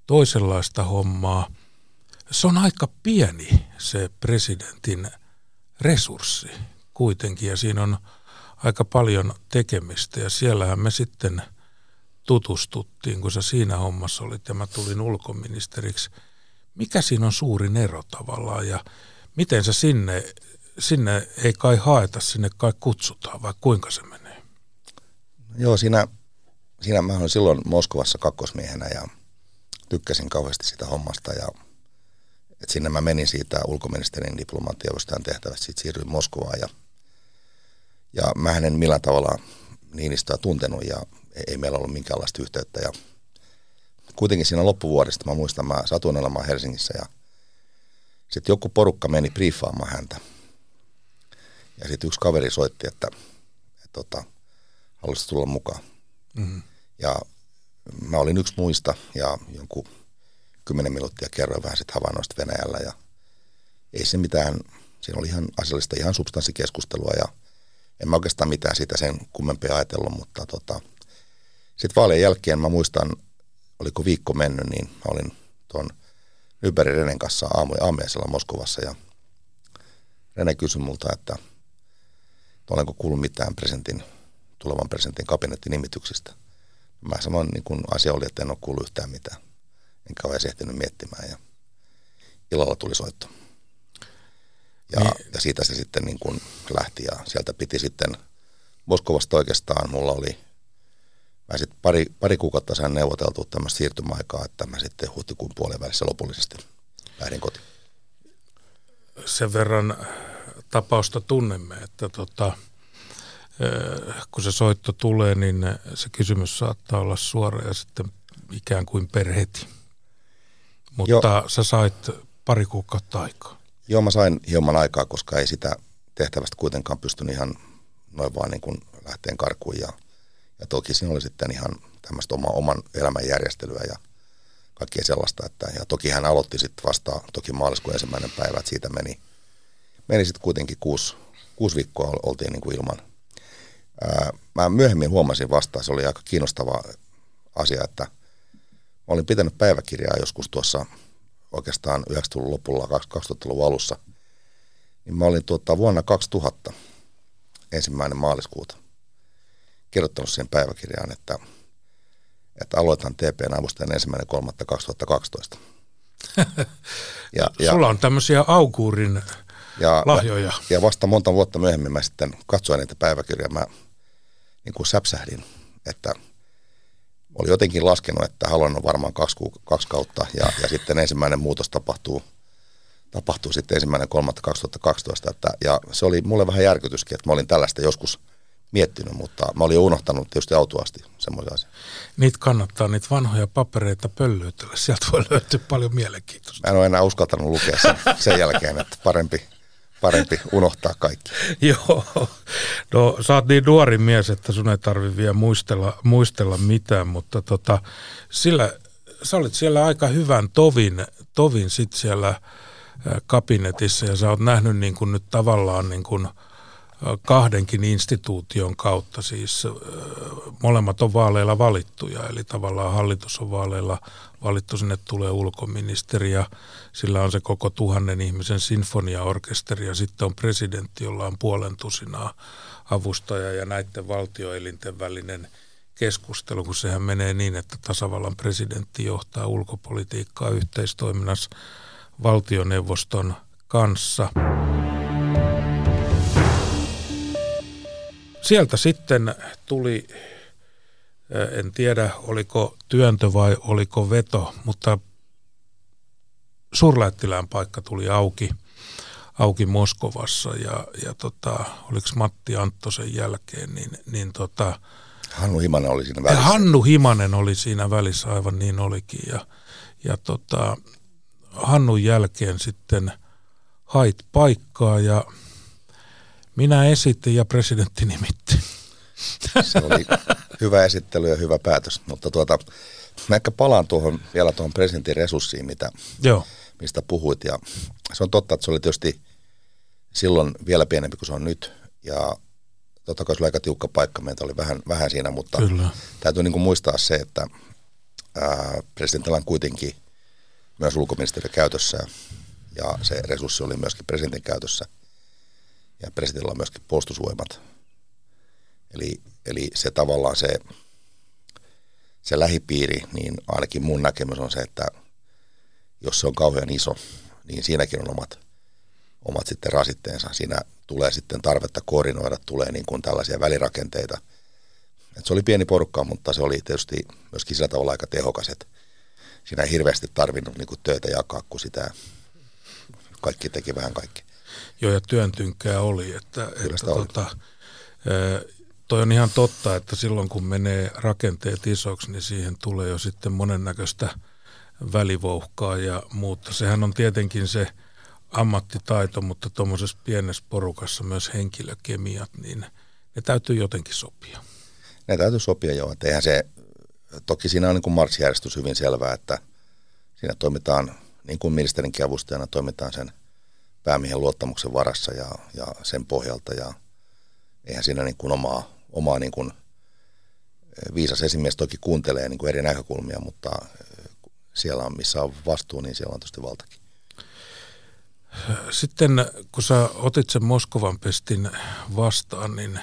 toisenlaista hommaa. Se on aika pieni se presidentin resurssi kuitenkin ja siinä on aika paljon tekemistä ja siellähän me sitten tutustuttiin, kun sä siinä hommassa olit ja mä tulin ulkoministeriksi. Mikä siinä on suurin ero tavallaan ja miten se sinne, sinne ei kai haeta, sinne kai kutsutaan vai kuinka se menee? Joo, siinä, siinä mä olin silloin Moskovassa kakkosmiehenä ja tykkäsin kauheasti sitä hommasta ja että sinne mä menin siitä ulkoministerin diplomaattiavustajan tehtävästä, sitten siirryin Moskovaan ja, ja mä en millään tavalla Niinistöä tuntenut ja ei meillä ollut minkäänlaista yhteyttä ja kuitenkin siinä loppuvuodesta mä muistan, mä satuin olemaan Helsingissä ja sitten joku porukka meni briefaamaan häntä. Ja sitten yksi kaveri soitti, että, että, että tota, haluaisi tulla mukaan. Mm-hmm. Ja mä olin yksi muista ja jonkun kymmenen minuuttia kerroin vähän sitten havainnoista Venäjällä ja ei se mitään, siinä oli ihan asiallista ihan substanssikeskustelua ja en mä oikeastaan mitään siitä sen kummempia ajatellut, mutta tota, sitten vaalien jälkeen mä muistan, oliko viikko mennyt, niin mä olin tuon Nyberg Renen kanssa aamu aamiaisella Moskovassa ja Rene kysyi multa, että olenko kuullut mitään presidentin, tulevan presidentin kabinettinimityksistä. Mä sanoin, niin kun asia oli, että en ole kuullut yhtään mitään. Enkä ole edes ehtinyt miettimään ja illalla tuli soitto. Ja, niin. ja siitä se sitten niin kun lähti ja sieltä piti sitten Moskovasta oikeastaan mulla oli mä sitten pari, pari kuukautta sain neuvoteltua tämmöistä siirtymäaikaa, että mä sitten huhtikuun puolen välissä lopullisesti lähdin kotiin. Sen verran tapausta tunnemme, että tota, kun se soitto tulee, niin se kysymys saattaa olla suora ja sitten ikään kuin perheti. Mutta Joo. sä sait pari kuukautta aikaa. Joo, mä sain hieman aikaa, koska ei sitä tehtävästä kuitenkaan pystynyt ihan noin vaan niin kuin lähteen karkuun ja ja toki siinä oli sitten ihan tämmöistä oma, oman elämän järjestelyä ja kaikkea sellaista. Että, ja toki hän aloitti sitten vasta toki maaliskuun ensimmäinen päivä, että siitä meni, meni sitten kuitenkin kuusi, kuusi viikkoa oltiin niin kuin ilman. Ää, mä myöhemmin huomasin vasta, se oli aika kiinnostava asia, että mä olin pitänyt päiväkirjaa joskus tuossa oikeastaan 90-luvun lopulla, 2000-luvun alussa. Niin mä olin tuota, vuonna 2000 ensimmäinen maaliskuuta kirjoittanut siihen päiväkirjaan, että, että aloitan TPn avustajan ensimmäinen 3.2012. ja, ja, Sulla on tämmöisiä aukuurin ja, lahjoja. Ja vasta monta vuotta myöhemmin mä sitten katsoin niitä päiväkirjaa, mä niin kuin säpsähdin, että oli jotenkin laskenut, että haluan on varmaan kaksi, kaksi kautta ja, ja sitten ensimmäinen muutos tapahtuu, tapahtuu sitten ensimmäinen 3.2012. Että, ja se oli mulle vähän järkytyskin, että mä olin tällaista joskus – miettinyt, mutta mä olin unohtanut tietysti autuasti semmoisia asioita. Niitä kannattaa, niitä vanhoja papereita pöllyytellä. Sieltä voi löytyä paljon mielenkiintoista. Mä en ole enää uskaltanut lukea sen, sen jälkeen, että parempi, parempi unohtaa kaikki. Joo. No sä oot niin nuori mies, että sun ei tarvi vielä muistella, muistella mitään, mutta tota, sillä, sä olit siellä aika hyvän tovin, tovin sit siellä kabinetissa ja sä oot nähnyt niin kuin nyt tavallaan niin kuin – kahdenkin instituution kautta, siis molemmat on vaaleilla valittuja, eli tavallaan hallitus on vaaleilla valittu, sinne tulee ulkoministeri ja sillä on se koko tuhannen ihmisen sinfoniaorkesteri ja sitten on presidentti, jolla on puolen tusinaa avustaja ja näiden valtioelinten välinen keskustelu, kun sehän menee niin, että tasavallan presidentti johtaa ulkopolitiikkaa yhteistoiminnassa valtioneuvoston kanssa. Sieltä sitten tuli, en tiedä oliko työntö vai oliko veto, mutta suurlähettilään paikka tuli auki, auki Moskovassa ja, ja tota, oliko Matti Anttosen jälkeen, niin, niin tota, Hannu Himanen oli siinä välissä. Hannu Himanen oli siinä välissä, aivan niin olikin. Ja, ja tota, Hannun jälkeen sitten hait paikkaa ja minä esitin ja presidentti nimitti. Se oli hyvä esittely ja hyvä päätös, mutta tuota, mä ehkä palaan tuohon, vielä tuohon presidentin resurssiin, mitä, Joo. mistä puhuit. Ja se on totta, että se oli tietysti silloin vielä pienempi kuin se on nyt. Ja totta kai se oli aika tiukka paikka, meitä oli vähän, vähän siinä, mutta Kyllä. täytyy niin kuin muistaa se, että ää, presidentillä on kuitenkin myös ulkoministeriö käytössä ja se resurssi oli myöskin presidentin käytössä ja presidentillä on myöskin puolustusvoimat. Eli, eli se tavallaan se, se lähipiiri, niin ainakin mun näkemys on se, että jos se on kauhean iso, niin siinäkin on omat, omat sitten rasitteensa. Siinä tulee sitten tarvetta koordinoida, tulee niin kuin tällaisia välirakenteita. Et se oli pieni porukka, mutta se oli tietysti myöskin sillä tavalla aika tehokas, että siinä ei hirveästi tarvinnut niin kuin töitä jakaa, kun sitä kaikki teki vähän kaikki. Joo, ja työntynkää oli. Että, että sitä oli. tota, toi on ihan totta, että silloin kun menee rakenteet isoksi, niin siihen tulee jo sitten monennäköistä välivouhkaa ja muuta. Sehän on tietenkin se ammattitaito, mutta tuommoisessa pienessä porukassa myös henkilökemiat, niin ne täytyy jotenkin sopia. Ne täytyy sopia jo, että eihän se, toki siinä on niin kuin marssijärjestys hyvin selvää, että siinä toimitaan, niin kuin ministerinkin avustajana toimitaan sen päämiehen luottamuksen varassa ja, ja sen pohjalta ja eihän siinä niin kuin omaa, omaa niin kuin viisas esimies toki kuuntelee niin kuin eri näkökulmia, mutta siellä on, missä on vastuu, niin siellä on tietysti valtakin. Sitten kun sä otit sen Moskovan pestin vastaan, niin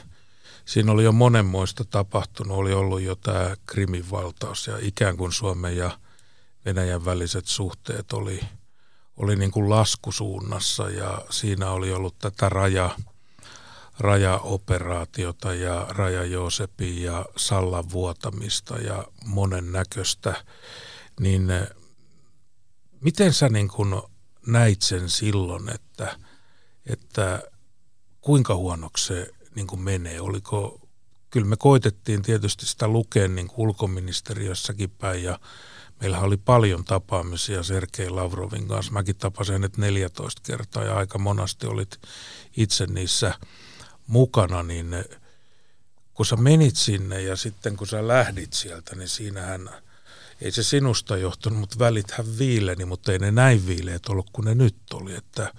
siinä oli jo monenmoista tapahtunut. Oli ollut jo tämä Krimin valtaus ja ikään kuin Suomen ja Venäjän väliset suhteet oli, oli niin kuin laskusuunnassa ja siinä oli ollut tätä raja, rajaoperaatiota ja Raja Joosepin ja Sallan vuotamista ja monen näköistä, niin eh, miten sä niin kuin näit sen silloin, että, että kuinka huonoksi se niin kuin menee? Oliko, kyllä me koitettiin tietysti sitä lukea niin kuin ulkoministeriössäkin päin ja meillähän oli paljon tapaamisia Sergei Lavrovin kanssa. Mäkin tapasin hänet 14 kertaa ja aika monasti olit itse niissä mukana, niin kun sä menit sinne ja sitten kun sä lähdit sieltä, niin siinähän ei se sinusta johtunut, mutta välithän viileni, mutta ei ne näin viileet ollut kuin ne nyt oli. Että,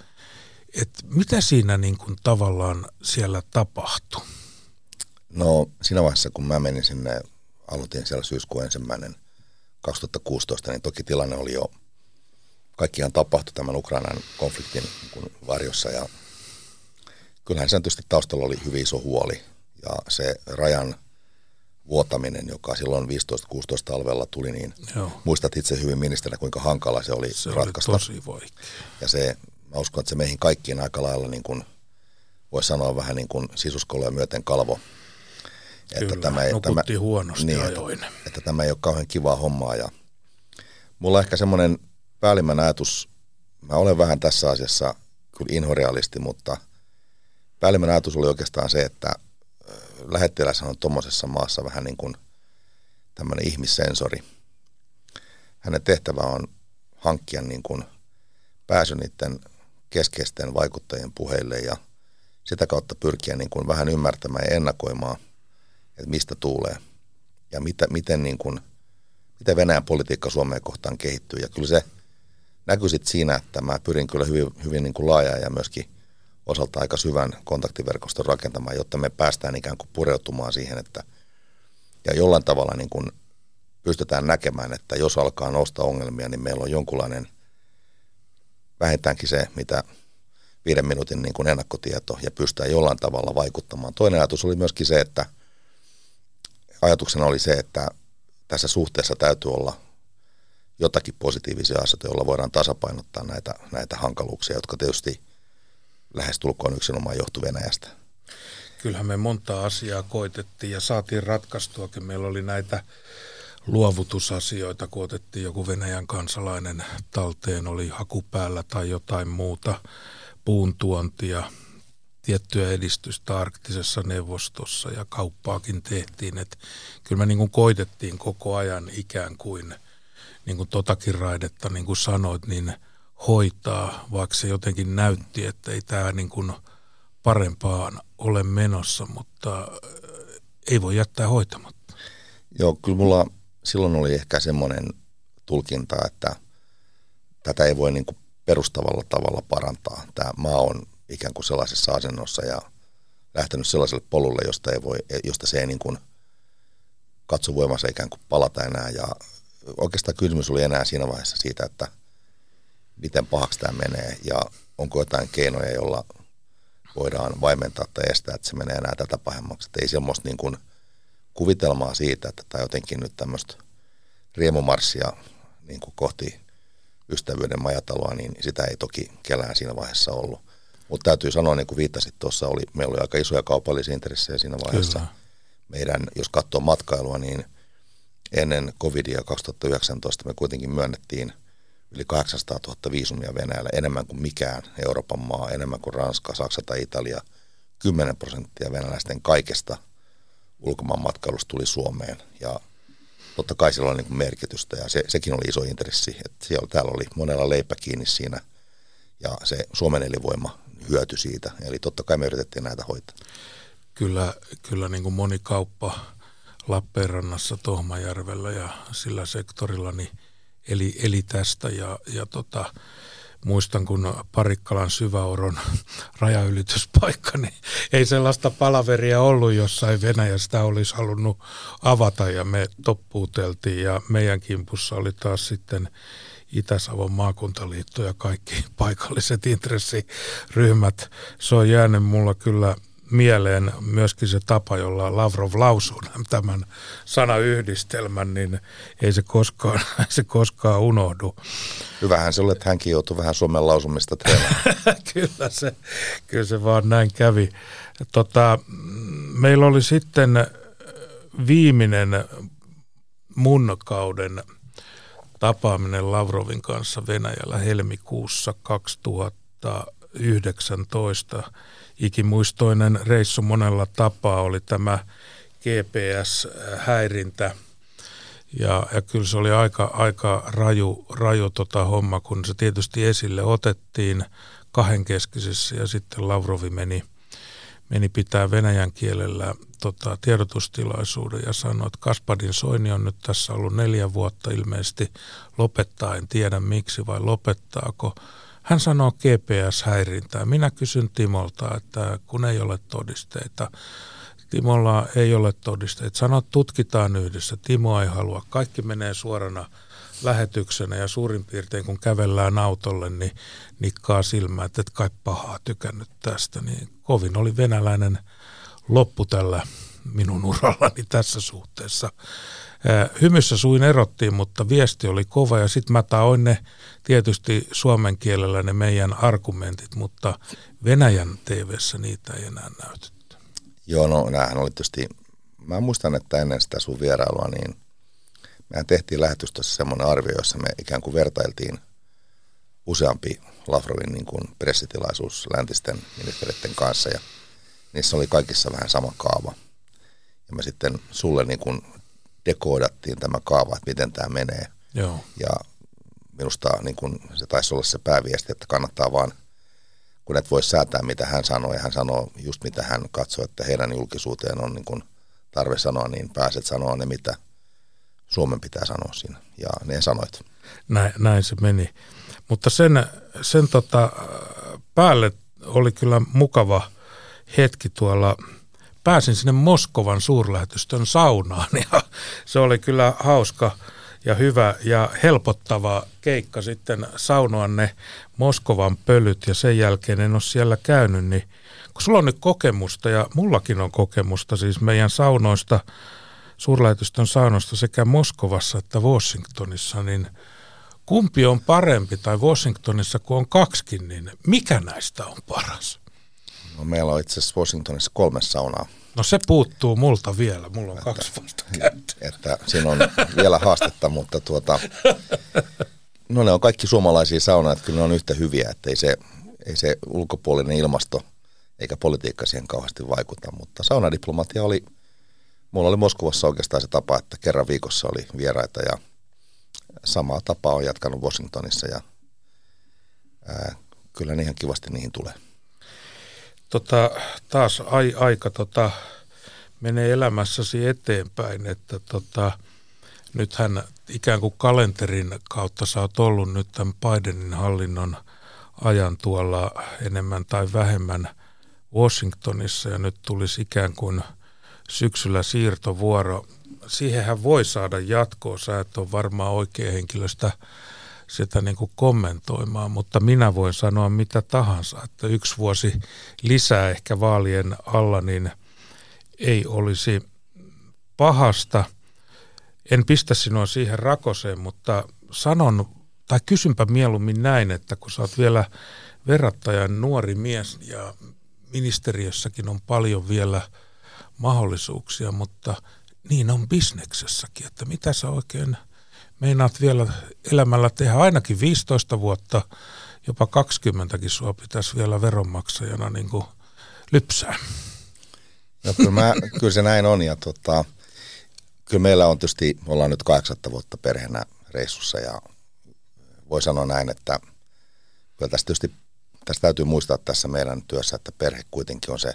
että mitä siinä niin kuin tavallaan siellä tapahtui? No siinä vaiheessa, kun mä menin sinne, aloitin siellä syyskuun ensimmäinen 2016, niin toki tilanne oli jo, kaikkihan tapahtui tämän Ukrainan konfliktin niin varjossa ja kyllähän sen tietysti taustalla oli hyvin iso huoli ja se rajan vuotaminen, joka silloin 15-16 talvella tuli, niin Joo. muistat itse hyvin ministerinä, kuinka hankala se oli Se ratkaista. oli tosi vaikea. Ja se, mä uskon, että se meihin kaikkiin aika lailla niin kuin, voisi sanoa vähän niin kuin sisuskoloja myöten kalvo. Kyllä, nukuttiin huonosti niin, ajoin. Että, että tämä ei ole kauhean kivaa hommaa. Ja mulla on ehkä semmoinen päällimmäinen ajatus, mä olen vähän tässä asiassa kyllä inhorealisti, mutta päällimmäinen ajatus oli oikeastaan se, että lähettiläs on tuommoisessa maassa vähän niin kuin tämmöinen ihmissensori. Hänen tehtävä on hankkia niin kuin pääsy niiden keskeisten vaikuttajien puheille ja sitä kautta pyrkiä niin kuin vähän ymmärtämään ja ennakoimaan, että mistä tuulee ja mitä, miten, niin kuin, miten Venäjän politiikka Suomeen kohtaan kehittyy. Ja kyllä se näkyy sitten siinä, että mä pyrin kyllä hyvin, hyvin niin kuin laajaa ja myöskin osalta aika syvän kontaktiverkoston rakentamaan, jotta me päästään ikään kuin pureutumaan siihen, että ja jollain tavalla niin kuin pystytään näkemään, että jos alkaa nousta ongelmia, niin meillä on jonkunlainen vähintäänkin se, mitä viiden minuutin niin kuin ennakkotieto ja pystytään jollain tavalla vaikuttamaan. Toinen ajatus oli myöskin se, että ajatuksena oli se, että tässä suhteessa täytyy olla jotakin positiivisia asioita, joilla voidaan tasapainottaa näitä, näitä hankaluuksia, jotka tietysti lähestulkoon yksinomaan johtuu Venäjästä. Kyllähän me monta asiaa koitettiin ja saatiin ratkaistuakin. Meillä oli näitä luovutusasioita, kun otettiin joku Venäjän kansalainen talteen, oli haku päällä tai jotain muuta. puun tuontia, tiettyä edistystä arktisessa neuvostossa ja kauppaakin tehtiin. Että kyllä me niin kuin koitettiin koko ajan ikään kuin, niin kuin totakin raidetta, niin kuin sanoit, niin hoitaa, vaikka se jotenkin näytti, että ei tämä niin kuin parempaan ole menossa, mutta ei voi jättää hoitamatta. Joo, kyllä mulla silloin oli ehkä semmoinen tulkinta, että tätä ei voi niin kuin perustavalla tavalla parantaa. Tämä maa on ikään kuin sellaisessa asennossa ja lähtenyt sellaiselle polulle, josta, ei voi, josta se ei niin kuin katso voimassa ikään kuin palata enää. Ja oikeastaan kysymys oli enää siinä vaiheessa siitä, että miten pahaksi tämä menee ja onko jotain keinoja, jolla voidaan vaimentaa tai estää, että se menee enää tätä pahemmaksi. Että ei semmoista niin kuin kuvitelmaa siitä, että tämä jotenkin nyt tämmöistä riemumarssia niin kuin kohti ystävyyden majataloa, niin sitä ei toki kellään siinä vaiheessa ollut. Mutta täytyy sanoa, niin kuin viittasit tuossa, oli, meillä oli aika isoja kaupallisia intressejä siinä vaiheessa. Kyllä. Meidän, jos katsoo matkailua, niin ennen covidia 2019 me kuitenkin myönnettiin yli 800 000 viisumia Venäjälle, enemmän kuin mikään Euroopan maa, enemmän kuin Ranska, Saksa tai Italia. 10 prosenttia venäläisten kaikesta ulkomaan matkailusta tuli Suomeen ja totta kai sillä on niin merkitystä ja se, sekin oli iso intressi, että siellä, täällä oli monella leipä kiinni siinä ja se Suomen elinvoima hyöty siitä. Eli totta kai me yritettiin näitä hoitaa. Kyllä, kyllä niin kuin moni kauppa Lappeenrannassa, Tohmajärvellä ja sillä sektorilla niin eli, eli tästä ja, ja tota, muistan, kun Parikkalan syväoron rajaylityspaikka, niin ei sellaista palaveria ollut, jossain Venäjästä olisi halunnut avata ja me toppuuteltiin ja meidän kimpussa oli taas sitten Itä-Savon maakuntaliitto ja kaikki paikalliset intressiryhmät. Se on jäänyt mulla kyllä mieleen myöskin se tapa, jolla Lavrov lausuu tämän sanayhdistelmän, niin ei se koskaan, se koskaan unohdu. Hyvähän se oli, että hänkin joutui vähän Suomen lausumista kyllä, se, kyllä se vaan näin kävi. Tota, meillä oli sitten viimeinen mun kauden tapaaminen Lavrovin kanssa Venäjällä helmikuussa 2019 ikimuistoinen reissu monella tapaa oli tämä GPS-häirintä. Ja, ja kyllä se oli aika, aika raju, raju tota homma, kun se tietysti esille otettiin kahdenkeskisessä ja sitten Lavrovi meni, meni pitää venäjän kielellä tota, tiedotustilaisuuden ja sanoi, että Kaspadin Soini on nyt tässä ollut neljä vuotta ilmeisesti lopettaa, en tiedä miksi vai lopettaako – hän sanoo GPS-häirintää. Minä kysyn Timolta, että kun ei ole todisteita, Timolla ei ole todisteita. Sanot, tutkitaan yhdessä. Timo ei halua. Kaikki menee suorana lähetyksenä ja suurin piirtein kun kävellään autolle, niin nikkaa silmää, että et kai pahaa tykännyt tästä. Niin kovin oli venäläinen loppu tällä minun urallani tässä suhteessa. Hymyssä suin erottiin, mutta viesti oli kova ja sitten mä taoin ne tietysti suomen kielellä ne meidän argumentit, mutta Venäjän tv niitä ei enää näytetty. Joo, no näähän oli tietysti, mä muistan, että ennen sitä sun vierailua, niin mehän tehtiin lähetystössä semmoinen arvio, jossa me ikään kuin vertailtiin useampi Lavrovin niin kuin pressitilaisuus läntisten ministeriöiden kanssa ja niissä oli kaikissa vähän sama kaava. Ja me sitten sulle niin kuin dekoodattiin tämä kaava, että miten tämä menee. Joo. Ja minusta niin kun se taisi olla se pääviesti, että kannattaa vaan, kun et voi säätää mitä hän sanoo, ja hän sanoo just mitä hän katsoo, että heidän julkisuuteen on niin kun tarve sanoa, niin pääset sanoa ne, mitä Suomen pitää sanoa siinä. Ja ne sanoit. Näin, näin se meni. Mutta sen, sen tota, päälle oli kyllä mukava hetki tuolla – pääsin sinne Moskovan suurlähetystön saunaan ja se oli kyllä hauska ja hyvä ja helpottava keikka sitten saunoa ne Moskovan pölyt ja sen jälkeen en ole siellä käynyt, niin kun sulla on nyt kokemusta ja mullakin on kokemusta siis meidän saunoista, suurlähetystön saunoista sekä Moskovassa että Washingtonissa, niin kumpi on parempi tai Washingtonissa kun on kaksikin, niin mikä näistä on paras? No, meillä on itse asiassa Washingtonissa kolme saunaa. No se puuttuu multa vielä, mulla on että, kaksi vasta että, että siinä on vielä haastetta, mutta tuota, no ne on kaikki suomalaisia saunoja, että kyllä ne on yhtä hyviä, että ei se, ei se ulkopuolinen ilmasto eikä politiikka siihen kauheasti vaikuta, mutta saunadiplomatia oli, mulla oli Moskovassa oikeastaan se tapa, että kerran viikossa oli vieraita ja samaa tapaa on jatkanut Washingtonissa ja ää, kyllä niihin kivasti niihin tulee. Tota, taas ai, aika tota, menee elämässäsi eteenpäin, että tota, nythän ikään kuin kalenterin kautta sä oot ollut nyt tämän Bidenin hallinnon ajan tuolla enemmän tai vähemmän Washingtonissa ja nyt tulisi ikään kuin syksyllä siirtovuoro. Siihenhän voi saada jatkoa, sä et ole varmaan oikea henkilöstä sitä niin kuin kommentoimaan, mutta minä voin sanoa mitä tahansa, että yksi vuosi lisää ehkä vaalien alla, niin ei olisi pahasta. En pistä sinua siihen rakoseen, mutta sanon, tai kysynpä mieluummin näin, että kun sä oot vielä verrattajan nuori mies ja ministeriössäkin on paljon vielä mahdollisuuksia, mutta niin on bisneksessäkin, että mitä sä oikein – meinaat vielä elämällä tehdä ainakin 15 vuotta, jopa 20 sua pitäisi vielä veronmaksajana niin kuin lypsää. No kyllä, mä, kyllä se näin on ja tota, kyllä meillä on tietysti, me ollaan nyt kahdeksatta vuotta perheenä reissussa ja voi sanoa näin, että kyllä tästä tietysti tästä täytyy muistaa tässä meidän työssä, että perhe kuitenkin on se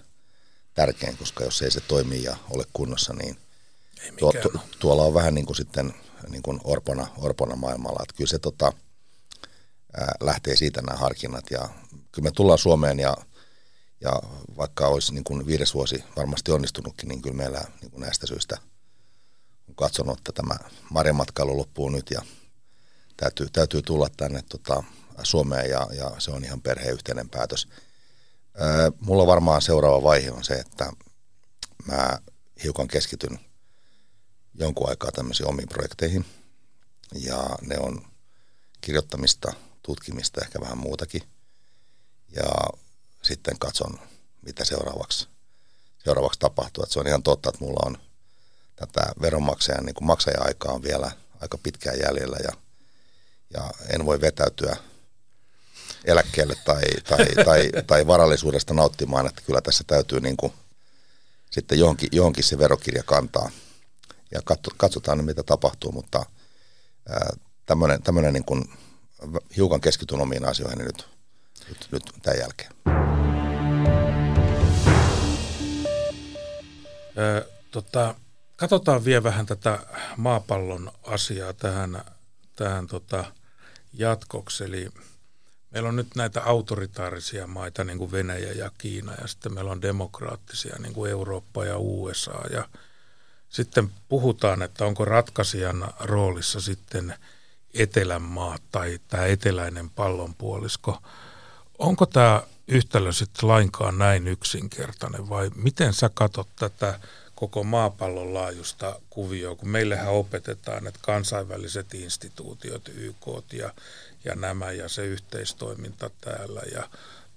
tärkein, koska jos ei se toimi ja ole kunnossa, niin tuo, tu, tuolla on vähän niin kuin sitten niin kuin orpona, orpona maailmalla. Että kyllä se tota, ää, lähtee siitä nämä harkinnat ja kyllä me tullaan Suomeen ja, ja vaikka olisi niin kuin viides vuosi varmasti onnistunutkin, niin kyllä meillä niin kuin näistä syistä on katsonut, että tämä marjamatkailu loppuu nyt ja täytyy, täytyy tulla tänne tota, Suomeen ja, ja se on ihan perheyhteinen päätös. Mulla varmaan seuraava vaihe on se, että mä hiukan keskityn – jonkun aikaa tämmöisiin omiin projekteihin. Ja ne on kirjoittamista, tutkimista, ehkä vähän muutakin. Ja sitten katson, mitä seuraavaksi, seuraavaksi tapahtuu. Että se on ihan totta, että mulla on tätä veronmaksajan niin maksaja-aikaa on vielä aika pitkään jäljellä ja, ja en voi vetäytyä eläkkeelle tai, tai, tai, tai varallisuudesta nauttimaan, että kyllä tässä täytyy niin kuin sitten johonkin, johonkin se verokirja kantaa – ja katsotaan mitä tapahtuu, mutta tämmöinen, niin kuin hiukan keskityn omiin asioihin nyt, nyt, nyt tämän jälkeen. Ö, tota, katsotaan vielä vähän tätä maapallon asiaa tähän, tähän tota, jatkoksi. Eli meillä on nyt näitä autoritaarisia maita, niin kuin Venäjä ja Kiina, ja sitten meillä on demokraattisia, niin kuin Eurooppa ja USA, ja – sitten puhutaan, että onko ratkaisijan roolissa sitten etelän maat tai tämä eteläinen pallonpuolisko. Onko tämä yhtälö sitten lainkaan näin yksinkertainen vai miten sä katsot tätä koko maapallon laajusta kuvioa, kun meillähän opetetaan, että kansainväliset instituutiot, YK ja, ja nämä ja se yhteistoiminta täällä ja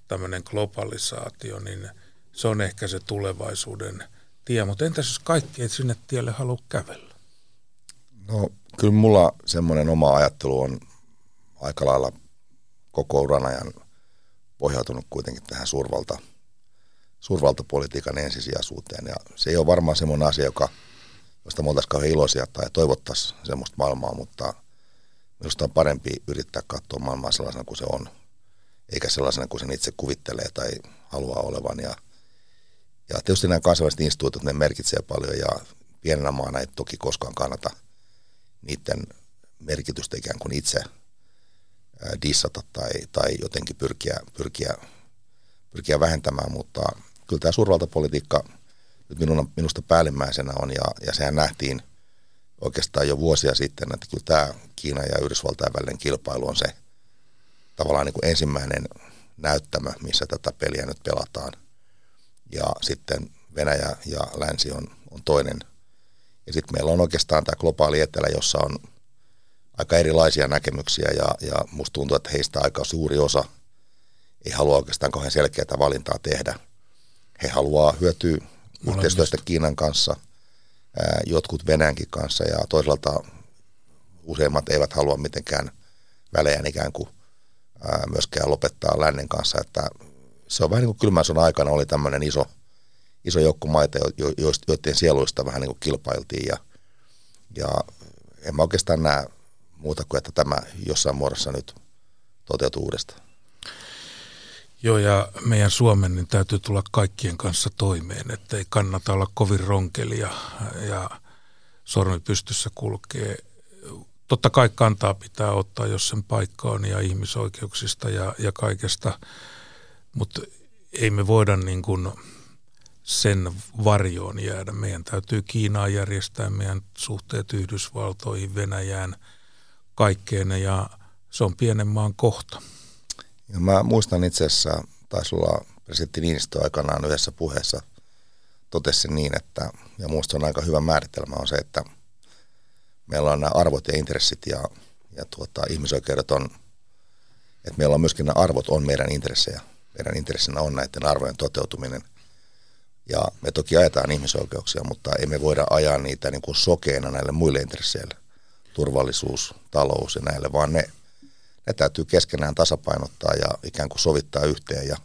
tämmöinen globalisaatio, niin se on ehkä se tulevaisuuden – tie, mutta entäs jos kaikki ei sinne tielle halua kävellä? No kyllä mulla semmoinen oma ajattelu on aika lailla koko uran ajan pohjautunut kuitenkin tähän suurvalta, suurvaltapolitiikan ensisijaisuuteen. Ja se ei ole varmaan semmoinen asia, joka, josta me oltaisiin kauhean iloisia tai toivottaisiin semmoista maailmaa, mutta minusta on parempi yrittää katsoa maailmaa sellaisena kuin se on, eikä sellaisena kuin sen itse kuvittelee tai haluaa olevan. Ja ja tietysti nämä kansainväliset instituutit, ne merkitsee paljon ja pienenä maana ei toki koskaan kannata niiden merkitystä ikään kuin itse dissata tai, tai jotenkin pyrkiä, pyrkiä, pyrkiä vähentämään, mutta kyllä tämä suurvaltapolitiikka nyt minun, minusta päällimmäisenä on ja, ja sehän nähtiin oikeastaan jo vuosia sitten, että kyllä tämä Kiina ja Yhdysvaltain välinen kilpailu on se tavallaan niin kuin ensimmäinen näyttämö, missä tätä peliä nyt pelataan – ja sitten Venäjä ja länsi on, on toinen. Ja sitten meillä on oikeastaan tämä globaali etelä, jossa on aika erilaisia näkemyksiä ja, ja musta tuntuu, että heistä aika suuri osa ei halua oikeastaan kauhean selkeää valintaa tehdä. He haluaa hyötyä yhteistyöstä Kiinan kanssa, ää, jotkut Venäjänkin kanssa ja toisaalta useimmat eivät halua mitenkään väleän ikään kuin ää, myöskään lopettaa lännen kanssa, että se on vähän niin kuin kylmän sodan aikana oli tämmöinen iso, iso joukko maita, jo, jo, joiden sieluista vähän niin kuin kilpailtiin ja, ja en mä oikeastaan näe muuta kuin, että tämä jossain muodossa nyt toteutuu uudestaan. Joo, ja meidän Suomen niin täytyy tulla kaikkien kanssa toimeen, että ei kannata olla kovin ronkelia ja sormi pystyssä kulkee. Totta kai kantaa pitää ottaa, jos sen paikka on ja ihmisoikeuksista ja, ja kaikesta, mutta ei me voida niin kuin sen varjoon jäädä. Meidän täytyy Kiinaa järjestää, meidän suhteet Yhdysvaltoihin, Venäjään, kaikkeen ja se on pienen maan kohta. Ja mä muistan itse asiassa, taisi olla presidentti Niinistö aikanaan yhdessä puheessa totesi niin, että, ja muista on aika hyvä määritelmä on se, että meillä on nämä arvot ja intressit ja, ja tuota, ihmisoikeudet on, että meillä on myöskin nämä arvot on meidän intressejä. Meidän intressinä on näiden arvojen toteutuminen. Ja me toki ajetaan ihmisoikeuksia, mutta emme voida ajaa niitä niin kuin sokeina näille muille intresseille. Turvallisuus, talous ja näille, vaan ne ne täytyy keskenään tasapainottaa ja ikään kuin sovittaa yhteen. Ja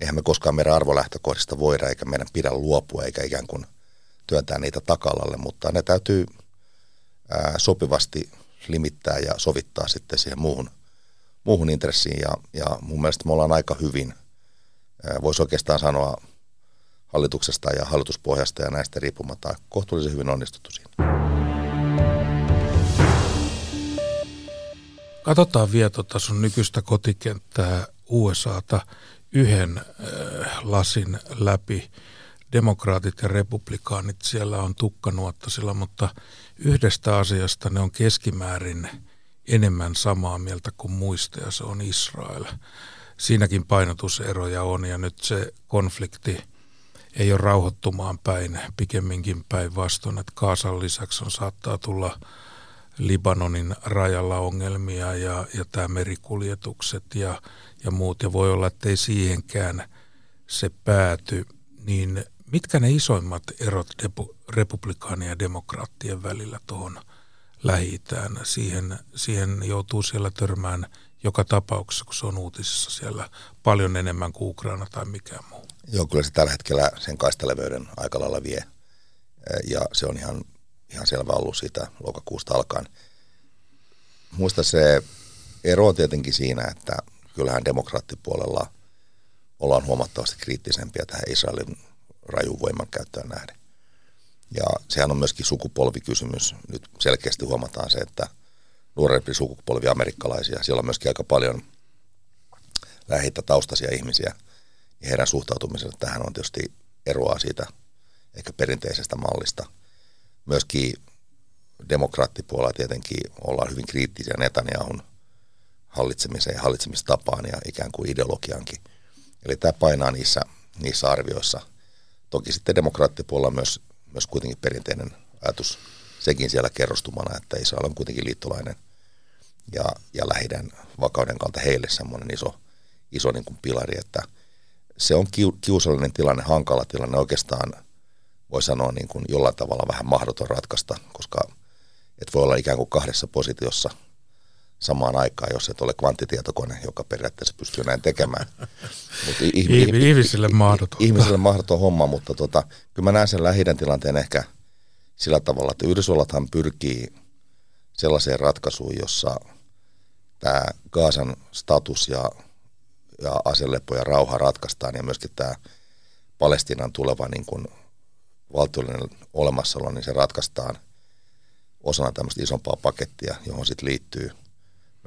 eihän me koskaan meidän arvolähtökohdista voida eikä meidän pidä luopua eikä ikään kuin työntää niitä takalalle, mutta ne täytyy ää, sopivasti limittää ja sovittaa sitten siihen muuhun, muuhun intressiin. Ja, ja mun mielestä me ollaan aika hyvin, voisi oikeastaan sanoa hallituksesta ja hallituspohjasta ja näistä riippumatta kohtuullisen hyvin onnistuttu siinä. Katsotaan vielä tuota sun nykyistä kotikenttää USAta yhden äh, lasin läpi. Demokraatit ja republikaanit siellä on tukkanuottasilla, mutta yhdestä asiasta ne on keskimäärin enemmän samaa mieltä kuin muista ja se on Israel. Siinäkin painotuseroja on ja nyt se konflikti ei ole rauhoittumaan päin, pikemminkin päinvastoin, että Kaasan lisäksi on saattaa tulla – Libanonin rajalla ongelmia ja, ja tämä merikuljetukset ja, ja muut, ja voi olla, että ei siihenkään se pääty, niin mitkä ne isoimmat erot depu, republikaanien ja demokraattien välillä tuohon lähi siihen, siihen joutuu siellä törmään joka tapauksessa, kun se on uutisissa siellä paljon enemmän kuin Ukraina tai mikään muu. Joo, kyllä se tällä hetkellä sen kaistaleveyden aika lailla vie. Ja se on ihan ihan selvä ollut siitä lokakuusta alkaen. Muista se ero on tietenkin siinä, että kyllähän demokraattipuolella ollaan huomattavasti kriittisempiä tähän Israelin rajun voimankäyttöön nähden. Ja sehän on myöskin sukupolvikysymys. Nyt selkeästi huomataan se, että nuorempi sukupolvi amerikkalaisia, siellä on myöskin aika paljon läheitä taustaisia ihmisiä, ja heidän suhtautumisensa tähän on tietysti eroa siitä ehkä perinteisestä mallista – myöskin demokraattipuolella tietenkin ollaan hyvin kriittisiä Netanyahun hallitsemiseen ja hallitsemistapaan ja ikään kuin ideologiankin. Eli tämä painaa niissä, niissä arvioissa. Toki sitten demokraattipuolella myös, myös kuitenkin perinteinen ajatus sekin siellä kerrostumana, että Israel on kuitenkin liittolainen ja, ja lähidän vakauden kautta heille semmoinen iso, iso niin kuin pilari, että se on kiusallinen tilanne, hankala tilanne oikeastaan – voi sanoa niin kuin jollain tavalla vähän mahdoton ratkaista, koska et voi olla ikään kuin kahdessa positiossa samaan aikaan, jos et ole kvanttitietokone, joka periaatteessa pystyy näin tekemään. Mut ihmisille mahdoton. Ihmisille mahdoton homma, mutta tota, kyllä mä näen sen lähiden tilanteen ehkä sillä tavalla, että Yhdysvallathan pyrkii sellaiseen ratkaisuun, jossa tämä Gaasan status ja, ja aselepo ja rauha ratkaistaan ja myöskin tämä Palestiinan tuleva niin kuin valtiollinen olemassaolo, niin se ratkaistaan osana tämmöistä isompaa pakettia, johon sitten liittyy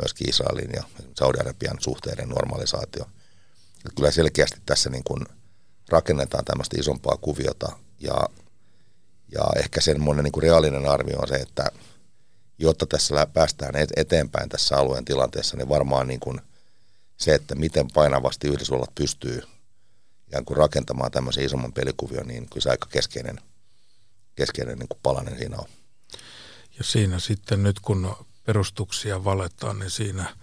myöskin Israelin ja Saudi-Arabian suhteiden normalisaatio. Et kyllä selkeästi tässä niin kun rakennetaan tämmöistä isompaa kuviota ja, ja ehkä semmoinen niin reaalinen arvio on se, että jotta tässä päästään eteenpäin tässä alueen tilanteessa, niin varmaan niin kun se, että miten painavasti Yhdysvallat pystyy – ikään kuin rakentamaan tämmöisen isomman pelikuvion, niin kyllä se aika keskeinen, keskeinen niin kuin palanen siinä on. Ja siinä sitten nyt kun perustuksia valetaan, niin siinä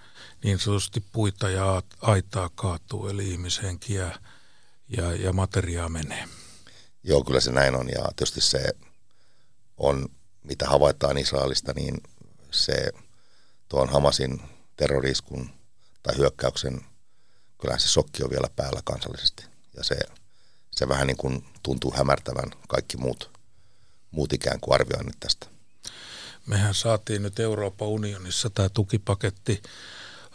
niin sanotusti puita ja aitaa kaatuu, eli ihmishenkiä ja, ja materiaa menee. Joo, kyllä se näin on ja tietysti se on, mitä havaitaan Israelista, niin se tuon Hamasin terroriskun tai hyökkäyksen, kyllähän se sokki on vielä päällä kansallisesti. Ja se, se vähän niin kuin tuntuu hämärtävän kaikki muut, muut ikään kuin arvioinnit tästä. Mehän saatiin nyt Euroopan unionissa tämä tukipaketti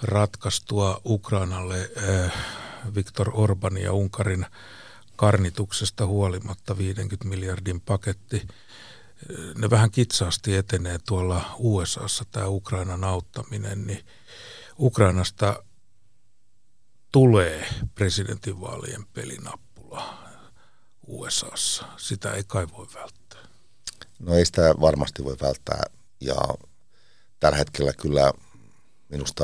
ratkaistua Ukrainalle äh, Viktor Orbanin ja Unkarin karnituksesta huolimatta 50 miljardin paketti. Ne vähän kitsaasti etenee tuolla USAssa tämä Ukrainan auttaminen, niin Ukrainasta tulee presidentinvaalien pelinappula USAssa. Sitä ei kai voi välttää. No ei sitä varmasti voi välttää ja tällä hetkellä kyllä minusta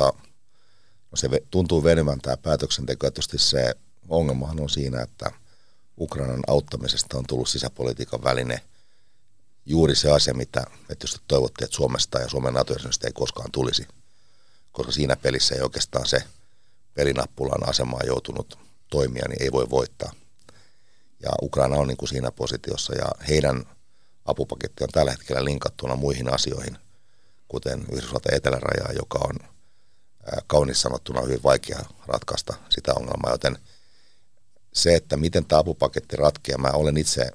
no se tuntuu venymään tämä päätöksenteko. Tietysti se ongelmahan on siinä, että Ukrainan auttamisesta on tullut sisäpolitiikan väline juuri se asia, mitä me tietysti toivottiin, että Suomesta ja Suomen nato ei koskaan tulisi. Koska siinä pelissä ei oikeastaan se pelinappulan asemaan joutunut toimija, niin ei voi voittaa. Ja Ukraina on niin kuin siinä positiossa ja heidän apupaketti on tällä hetkellä linkattuna muihin asioihin, kuten Yhdysvaltain etelärajaa, joka on kaunis sanottuna hyvin vaikea ratkaista sitä ongelmaa, joten se, että miten tämä apupaketti ratkeaa, mä olen itse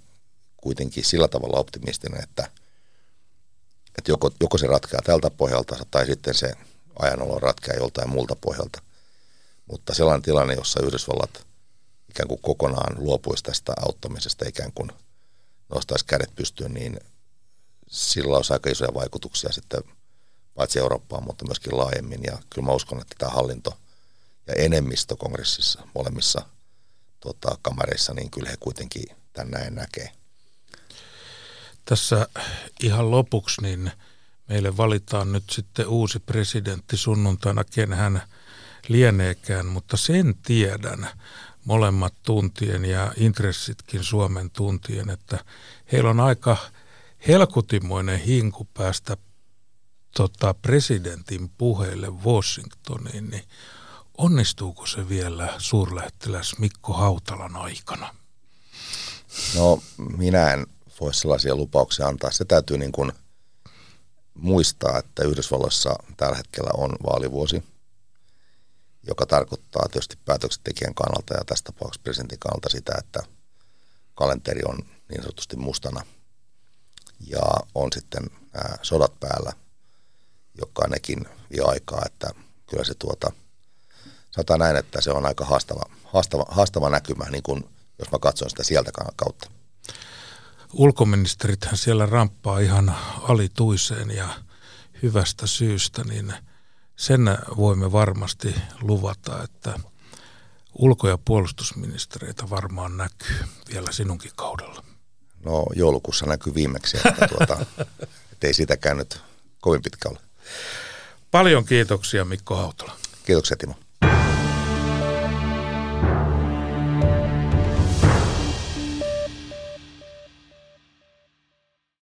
kuitenkin sillä tavalla optimistinen, että, että joko, joko se ratkeaa tältä pohjalta tai sitten se ajanolo ratkeaa joltain muulta pohjalta. Mutta sellainen tilanne, jossa Yhdysvallat ikään kuin kokonaan luopuisi tästä auttamisesta, ikään kuin nostaisi kädet pystyyn, niin sillä olisi aika isoja vaikutuksia sitten paitsi Eurooppaan, mutta myöskin laajemmin. Ja kyllä mä uskon, että tämä hallinto ja enemmistö kongressissa molemmissa tota, kamareissa, niin kyllä he kuitenkin tämän näin näkee. Tässä ihan lopuksi, niin meille valitaan nyt sitten uusi presidentti sunnuntaina, ken hän lieneekään, mutta sen tiedän molemmat tuntien ja intressitkin Suomen tuntien, että heillä on aika helkutimoinen hinku päästä tota, presidentin puheille Washingtoniin, niin onnistuuko se vielä suurlähettiläs Mikko Hautalan aikana? No minä en voi sellaisia lupauksia antaa. Se täytyy niin kuin muistaa, että Yhdysvalloissa tällä hetkellä on vaalivuosi, joka tarkoittaa tietysti päätöksentekijän kannalta ja tästä tapauksessa presidentin kannalta sitä, että kalenteri on niin sanotusti mustana ja on sitten nämä sodat päällä – joka nekin vie aikaa, että kyllä se tuota, sanotaan näin, että se on aika haastava, haastava, haastava näkymä, niin kuin jos mä katson sitä sieltä kautta. Ulkoministerithän siellä ramppaa ihan alituiseen ja hyvästä syystä, niin sen voimme varmasti luvata, että ulko- ja puolustusministereitä varmaan näkyy vielä sinunkin kaudella. No joulukuussa näkyy viimeksi, että tuota, ei sitäkään nyt kovin pitkä ole. Paljon kiitoksia Mikko Hautala. Kiitoksia Timo.